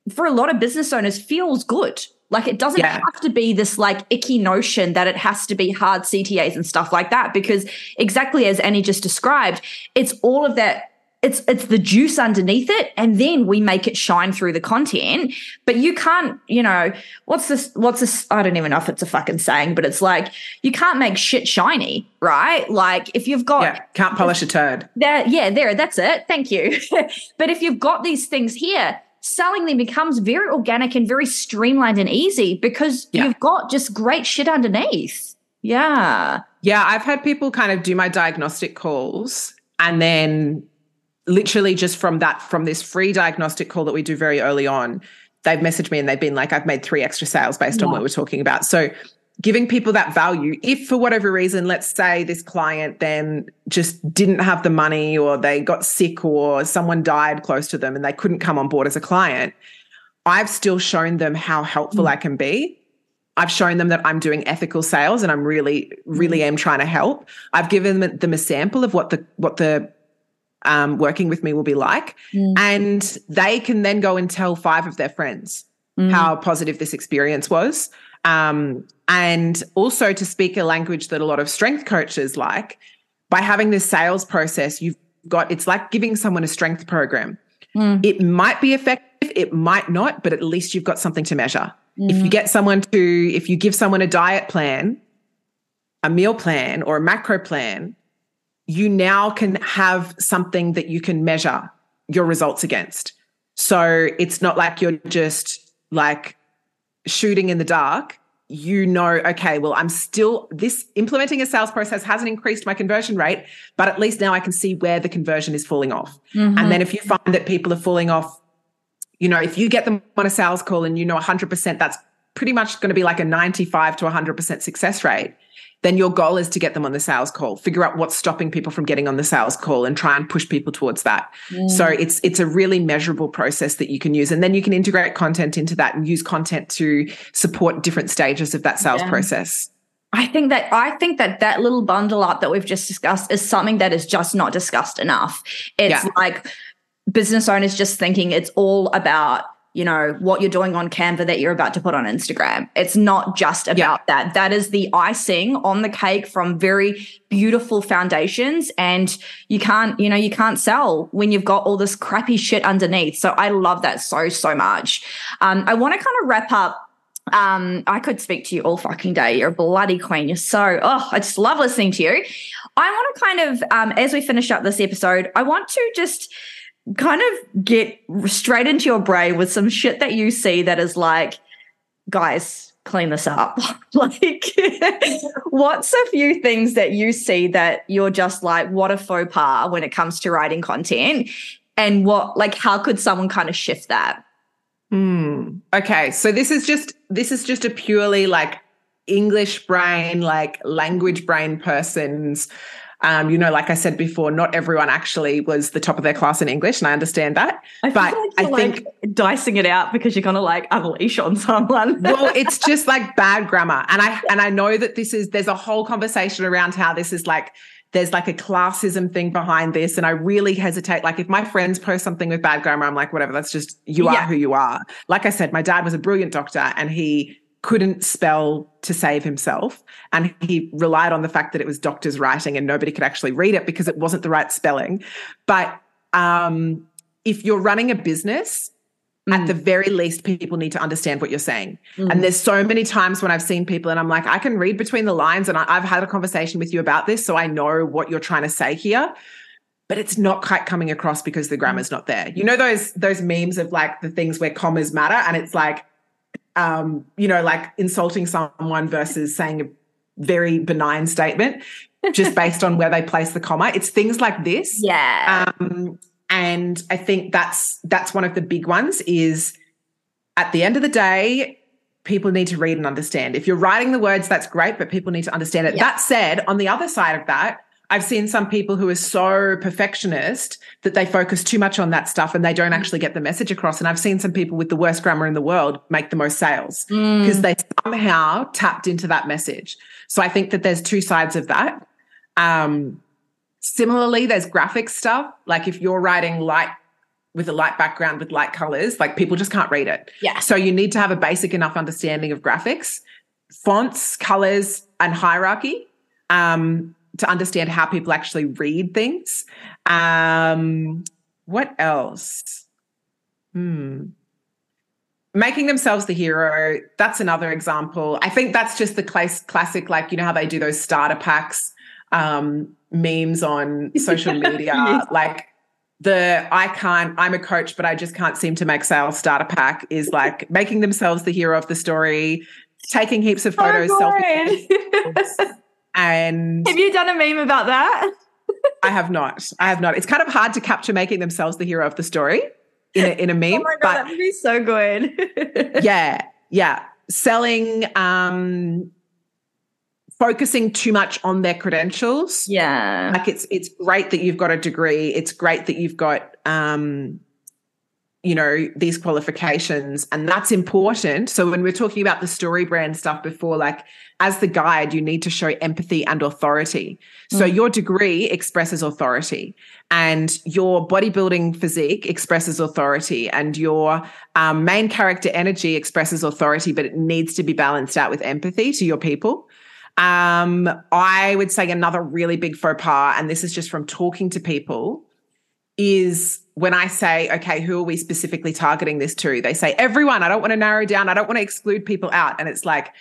for a lot of business owners feels good like it doesn't yeah. have to be this like icky notion that it has to be hard CTAs and stuff like that because exactly as Annie just described, it's all of that it's it's the juice underneath it and then we make it shine through the content but you can't you know what's this what's this i don't even know if it's a fucking saying but it's like you can't make shit shiny right like if you've got yeah, can't polish a turd there yeah there that's it thank you but if you've got these things here selling them becomes very organic and very streamlined and easy because yeah. you've got just great shit underneath. Yeah. Yeah. I've had people kind of do my diagnostic calls and then literally just from that, from this free diagnostic call that we do very early on, they've messaged me and they've been like, I've made three extra sales based yeah. on what we're talking about. So giving people that value. If for whatever reason, let's say this client then just didn't have the money or they got sick or someone died close to them and they couldn't come on board as a client, I've still shown them how helpful mm. I can be. I've shown them that I'm doing ethical sales and I'm really, really mm. am trying to help. I've given them a sample of what the what the um, working with me will be like, mm. and they can then go and tell five of their friends mm. how positive this experience was. Um, and also to speak a language that a lot of strength coaches like by having this sales process you've got it's like giving someone a strength program mm. it might be effective it might not but at least you've got something to measure mm. if you get someone to if you give someone a diet plan a meal plan or a macro plan you now can have something that you can measure your results against so it's not like you're just like shooting in the dark you know, okay, well, I'm still this implementing a sales process hasn't increased my conversion rate, but at least now I can see where the conversion is falling off. Mm-hmm. And then if you find that people are falling off, you know, if you get them on a sales call and you know 100%, that's pretty much going to be like a 95 to 100% success rate then your goal is to get them on the sales call figure out what's stopping people from getting on the sales call and try and push people towards that mm. so it's it's a really measurable process that you can use and then you can integrate content into that and use content to support different stages of that sales yeah. process I think that I think that that little bundle up that we've just discussed is something that is just not discussed enough. It's yeah. like business owners just thinking it's all about you know, what you're doing on Canva that you're about to put on Instagram. It's not just about yeah. that. That is the icing on the cake from very beautiful foundations. And you can't, you know, you can't sell when you've got all this crappy shit underneath. So I love that so, so much. Um, I want to kind of wrap up um, I could speak to you all fucking day. You're a bloody queen. You're so, oh, I just love listening to you. I want to kind of, um, as we finish up this episode, I want to just kind of get straight into your brain with some shit that you see that is like, guys, clean this up. like, what's a few things that you see that you're just like, what a faux pas when it comes to writing content? And what, like, how could someone kind of shift that? Hmm. Okay. So this is just, this is just a purely like English brain, like language brain person's um, you know, like I said before, not everyone actually was the top of their class in English, and I understand that. I but like I think like dicing it out because you're going to like unleash on someone. well, it's just like bad grammar, and I and I know that this is there's a whole conversation around how this is like there's like a classism thing behind this. And I really hesitate. Like if my friends post something with bad grammar, I'm like, whatever, that's just, you are who you are. Like I said, my dad was a brilliant doctor and he couldn't spell to save himself. And he relied on the fact that it was doctor's writing and nobody could actually read it because it wasn't the right spelling. But um, if you're running a business, mm. at the very least, people need to understand what you're saying. Mm. And there's so many times when I've seen people and I'm like, I can read between the lines and I, have had a conversation with you about this. So I know what you're trying to say here. But it's not quite coming across because the grammar's not there. You know those those memes of like the things where commas matter, and it's like um, you know, like insulting someone versus saying a very benign statement just based on where they place the comma. It's things like this. Yeah. Um, and I think that's that's one of the big ones is at the end of the day, people need to read and understand. If you're writing the words, that's great, but people need to understand it. Yeah. That said, on the other side of that, I've seen some people who are so perfectionist that they focus too much on that stuff and they don't actually get the message across. And I've seen some people with the worst grammar in the world make the most sales because mm. they somehow tapped into that message. So I think that there's two sides of that. Um, similarly, there's graphic stuff. Like if you're writing light with a light background with light colors, like people just can't read it. Yeah. So you need to have a basic enough understanding of graphics, fonts, colors, and hierarchy. Um, to understand how people actually read things. Um, what else? Hmm. Making themselves the hero. That's another example. I think that's just the class, classic, like, you know, how they do those starter packs um, memes on social media. yes. Like, the I can't, I'm a coach, but I just can't seem to make sales starter pack is like making themselves the hero of the story, taking heaps of photos, oh, selfies. And have you done a meme about that? I have not. I have not. It's kind of hard to capture making themselves the hero of the story in a, in a meme. oh God, but that would be so good. yeah, yeah. Selling, um, focusing too much on their credentials. Yeah, like it's it's great that you've got a degree. It's great that you've got um, you know these qualifications and that's important so when we're talking about the story brand stuff before like as the guide you need to show empathy and authority so mm. your degree expresses authority and your bodybuilding physique expresses authority and your um, main character energy expresses authority but it needs to be balanced out with empathy to your people um, i would say another really big faux pas and this is just from talking to people is when I say, okay, who are we specifically targeting this to? They say, everyone. I don't want to narrow down. I don't want to exclude people out. And it's like,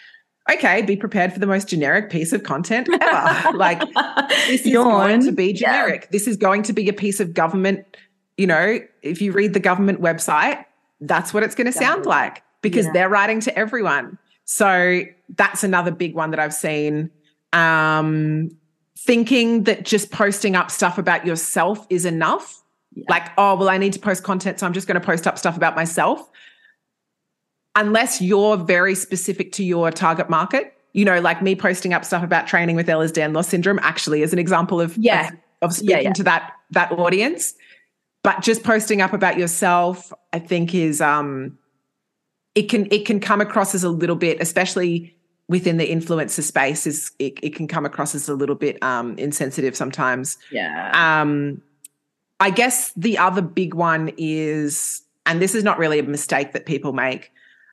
okay, be prepared for the most generic piece of content ever. like, this is Yawn. going to be generic. Yeah. This is going to be a piece of government. You know, if you read the government website, that's what it's going to sound like because yeah. they're writing to everyone. So that's another big one that I've seen. Um, thinking that just posting up stuff about yourself is enough yeah. Like, oh, well, I need to post content, so I'm just going to post up stuff about myself. Unless you're very specific to your target market, you know, like me posting up stuff about training with Ehlers-Danlos syndrome actually is an example of, yeah. of, of speaking yeah, yeah. to that that audience. But just posting up about yourself, I think is um it can it can come across as a little bit, especially within the influencer space, is it, it can come across as a little bit um insensitive sometimes. Yeah. Um I guess the other big one is, and this is not really a mistake that people make.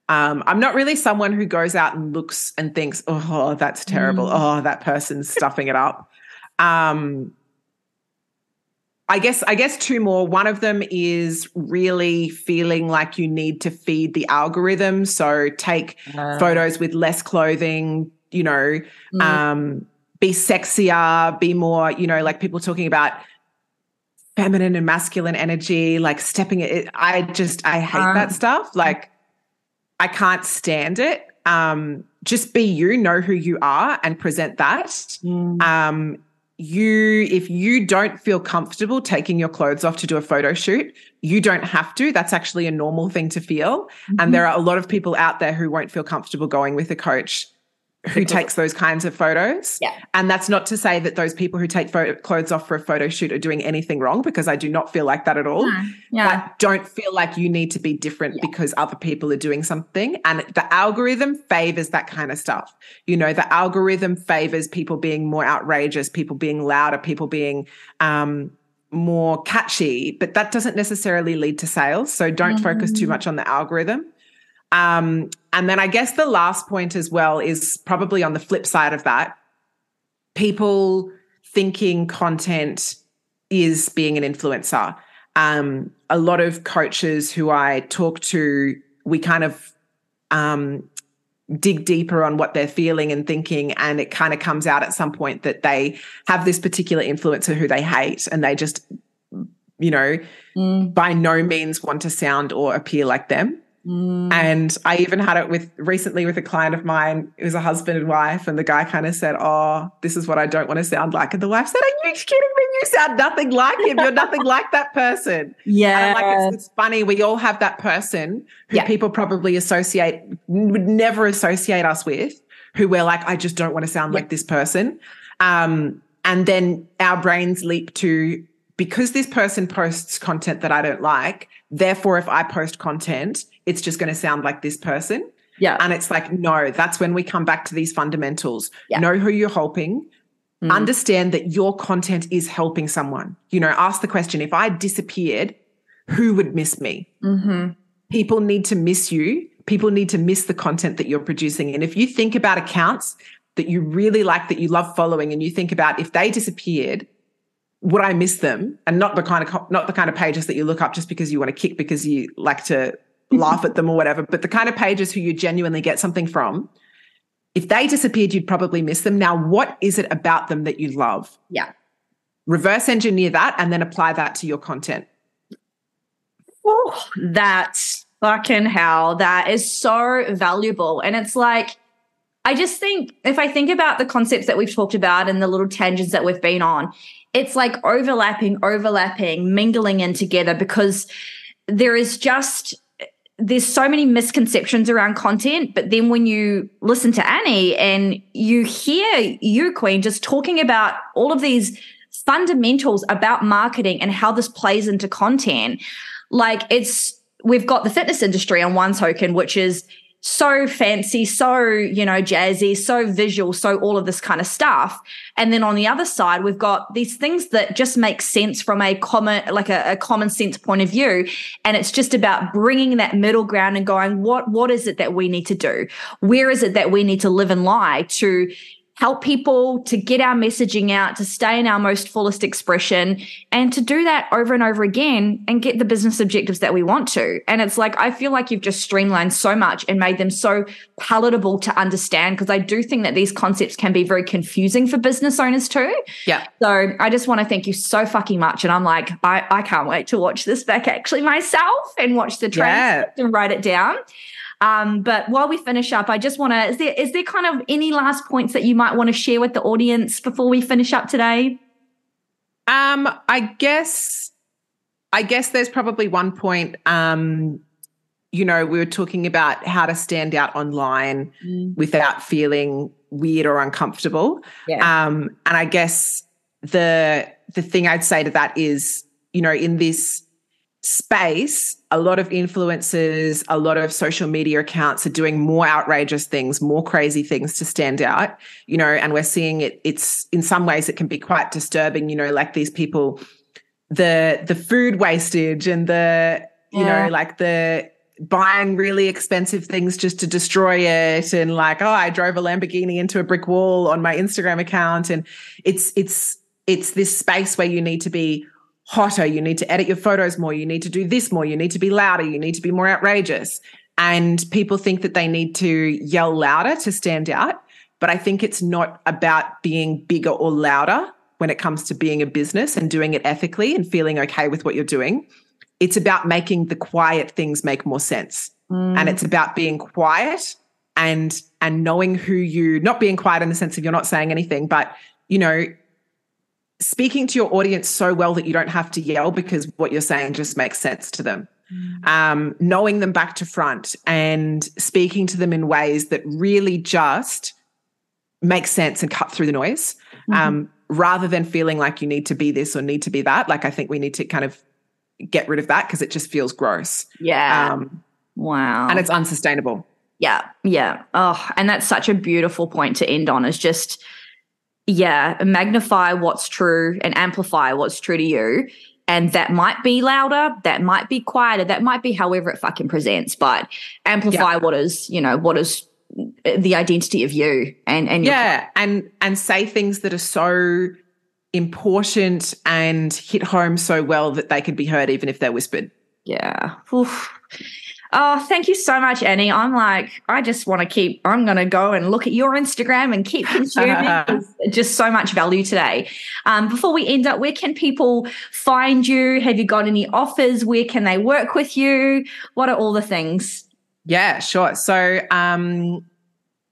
Um, I'm not really someone who goes out and looks and thinks, oh, that's terrible. Mm. Oh, that person's stuffing it up. Um, I guess I guess two more. One of them is really feeling like you need to feed the algorithm. So take uh. photos with less clothing, you know, mm. um, be sexier, be more, you know, like people talking about feminine and masculine energy, like stepping it. I just, I hate that stuff. Like, I can't stand it. Um, just be you, know who you are, and present that. Mm. Um, you, if you don't feel comfortable taking your clothes off to do a photo shoot, you don't have to. That's actually a normal thing to feel. Mm-hmm. And there are a lot of people out there who won't feel comfortable going with a coach who takes those kinds of photos. Yeah. And that's not to say that those people who take photo, clothes off for a photo shoot are doing anything wrong because I do not feel like that at all. Yeah. But don't feel like you need to be different Yeah. because other people are doing something. And the algorithm favors that kind of stuff. You know, the algorithm favors people being more outrageous, people being louder, people being um, more catchy, but that doesn't necessarily lead to sales. So don't focus too Mm. much on the algorithm. Um, and then I guess the last point as well is probably on the flip side of that people thinking content is being an influencer. Um, a lot of coaches who I talk to, we kind of um, dig deeper on what they're feeling and thinking, and it kind of comes out at some point that they have this particular influencer who they hate, and they just, you know, Mm, by no means want to sound or appear like them. Mm. And I even had it with recently with a client of mine. It was a husband and wife, and the guy kind of said, "Oh, this is what I don't want to sound like." And the wife said, "Are you kidding me? You sound nothing like him. You're nothing like that person." yeah. Like, it's, it's funny. We all have that person who Yeah. people probably associate would never associate us with, who we're like, I just don't want to sound Yeah. like this person. Um, and then our brains leap to because this person posts content that I don't like. Therefore, if I post content, it's just going to sound like this person. yeah. And it's like, no, that's when we come back to these fundamentals. Yeah. Know who you're helping. Mm. Understand that your content is helping someone. You know, ask the question if I disappeared, who would miss me? Mhm. People need to miss you. People need to miss the content that you're producing. And if you think about accounts that you really like, that you love following, and you think about if they disappeared, would I miss them? And not the kind of not the kind of pages that you look up just because you want to kick because you like to mm-hmm. laugh at them or whatever, but the kind of pages who you genuinely get something from. If they disappeared, you'd probably miss them. Now, what is it about them that you love? Yeah. Reverse engineer that and then apply that to your content. Oh, that's fucking hell. That is so valuable. And it's like, I just think if I think about the concepts that we've talked about and the little tangents that we've been on, it's like overlapping, overlapping, mingling in together because there is just there's so many misconceptions around content, but then when you listen to Annie and you hear you, Queen, just talking about all of these fundamentals about marketing and how this plays into content, like it's we've got the fitness industry on one token, which is so fancy, so, you know, jazzy, so visual, so all of this kind of stuff. And then on the other side, we've got these things that just make sense from a common, like a, a common sense point of view. And it's just about bringing that middle ground and going, what, what is it that we need to do? Where is it that we need to live and lie to help people to get our messaging out, to stay in our most fullest expression, and to do that over and over again and get the business objectives that we want to. And it's like, I feel like you've just streamlined so much and made them so palatable to understand because I do think that these concepts can be very confusing for business owners too. Yeah. So I just want to thank you so fucking much. And I'm like, I, I can't wait to watch this back actually myself and watch the transcript and write it down. Um, but while we finish up, I just want to is there is there kind of any last points that you might want to share with the audience before we finish up today? Um, I guess I guess there's probably one point um you know, we were talking about how to stand out online without feeling weird or uncomfortable. Yeah. Um, and I guess the the thing I'd say to that is, you know, in this space, a lot of influencers, a lot of social media accounts are doing more outrageous things, more crazy things to stand out, you know, and we're seeing it it's in some ways it can be quite disturbing, you know, like these people the the food wastage and the you Yeah. know, like the buying really expensive things just to destroy it and like oh i drove a lamborghini into a brick wall on my instagram account and it's it's it's this space where you need to be hotter you need to edit your photos more you need to do this more you need to be louder you need to be more outrageous. And people think that they need to yell louder to stand out but i think it's not about being bigger or louder when it comes to being a business and doing it ethically and feeling okay with what you're doing. It's about making the quiet things make more sense. And mm. it's about being quiet and and knowing who you not being quiet in the sense of you're not saying anything but you know speaking to your audience so well that you don't have to yell because what you're saying just makes sense to them um, knowing them back to front and speaking to them in ways that really just make sense and cut through the noise mm-hmm. um, rather than feeling like you need to be this or need to be that. Like I think we need to kind of get rid of that because it just feels gross. Yeah. Um, wow. And it's unsustainable. Yeah. Yeah. Oh, and that's such a beautiful point to end on is just, yeah, magnify what's true and amplify what's true to you. And that might be louder, that might be quieter, that might be however it fucking presents, but amplify yeah. what is, you know, what is the identity of you and and yeah and and say things that are so important and hit home so well that they could be heard even if they're whispered yeah Oof. Oh thank you so much annie. I'm like i just want to keep i'm going to go and look at your instagram and keep consuming just so much value today. Um, before we end up where can people find you? Have you got any offers? Where can they work with you? What are all the things? Yeah, sure. So, um,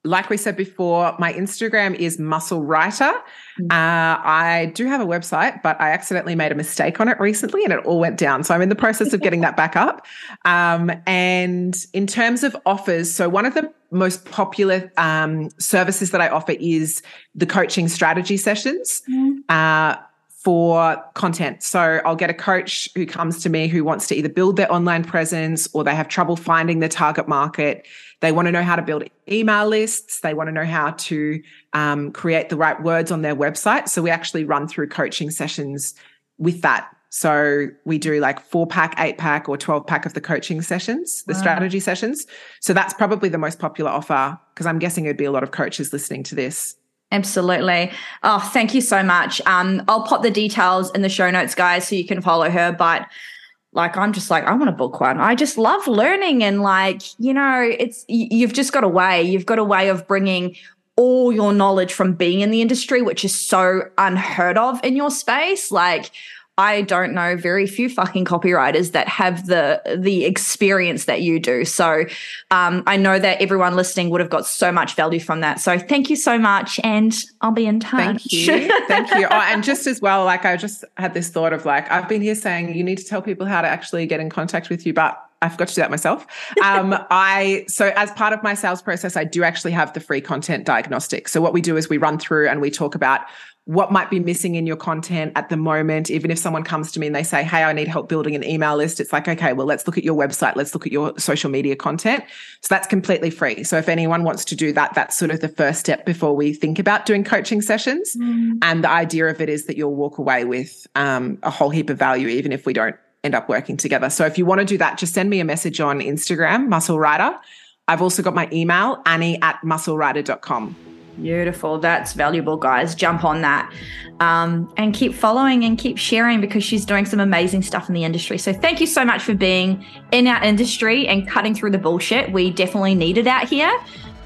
like we said before, my Instagram is Muscle Writer. Mm. Uh, I do have a website, but I accidentally made a mistake on it recently and it all went down. So I'm in the process of getting that back up. Um, and in terms of offers, so one of the most popular um, services that I offer is the coaching strategy sessions. Mm. Uh, for content. So I'll get a coach who comes to me who wants to either build their online presence or they have trouble finding their target market. They want to know how to build email lists. They want to know how to um, create the right words on their website. So we actually run through coaching sessions with that. So we do like four pack, eight pack, or 12 pack of the coaching sessions, the wow. strategy sessions. So that's probably the most popular offer because I'm guessing it'd be a lot of coaches listening to this. Absolutely. Oh, thank you so much. Um, I'll pop the details in the show notes, guys, so you can follow her. But like, I'm just like, I want to book one. I just love learning and like, you know, it's you've just got a way. You've got a way of bringing all your knowledge from being in the industry, which is so unheard of in your space. Like, I don't know very few fucking copywriters that have the the experience that you do. So um, I know that everyone listening would have got so much value from that. So thank you so much, and I'll be in touch. Thank you, thank you. Oh, and just as well, like I just had this thought of like I've been here saying you need to tell people how to actually get in contact with you, but I forgot to do that myself. Um, I so as part of my sales process, I do actually have the free content diagnostic. So what we do is we run through and we talk about what might be missing in your content at the moment. Even if someone comes to me and they say, Hey, I need help building an email list, it's like, okay, well, let's look at your website. Let's look at your social media content. So that's completely free. So if anyone wants to do that, that's sort of the first step before we think about doing coaching sessions. Mm. And the idea of it is that you'll walk away with um, a whole heap of value, even if we don't end up working together. So if you want to do that, just send me a message on Instagram, Muscle Writer. I've also got my email, annie at musclewriter.com. Beautiful. That's valuable, guys. Jump on that um, and keep following and keep sharing because she's doing some amazing stuff in the industry. So, thank you so much for being in our industry and cutting through the bullshit. We definitely need it out here.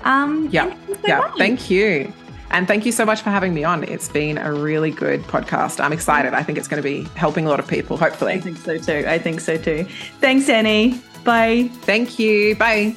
Um, yeah. So yeah. Much. Thank you. And thank you so much for having me on. It's been a really good podcast. I'm excited. I think it's going to be helping a lot of people, hopefully. I think so too. I think so too. Thanks, Annie. Bye. Thank you. Bye.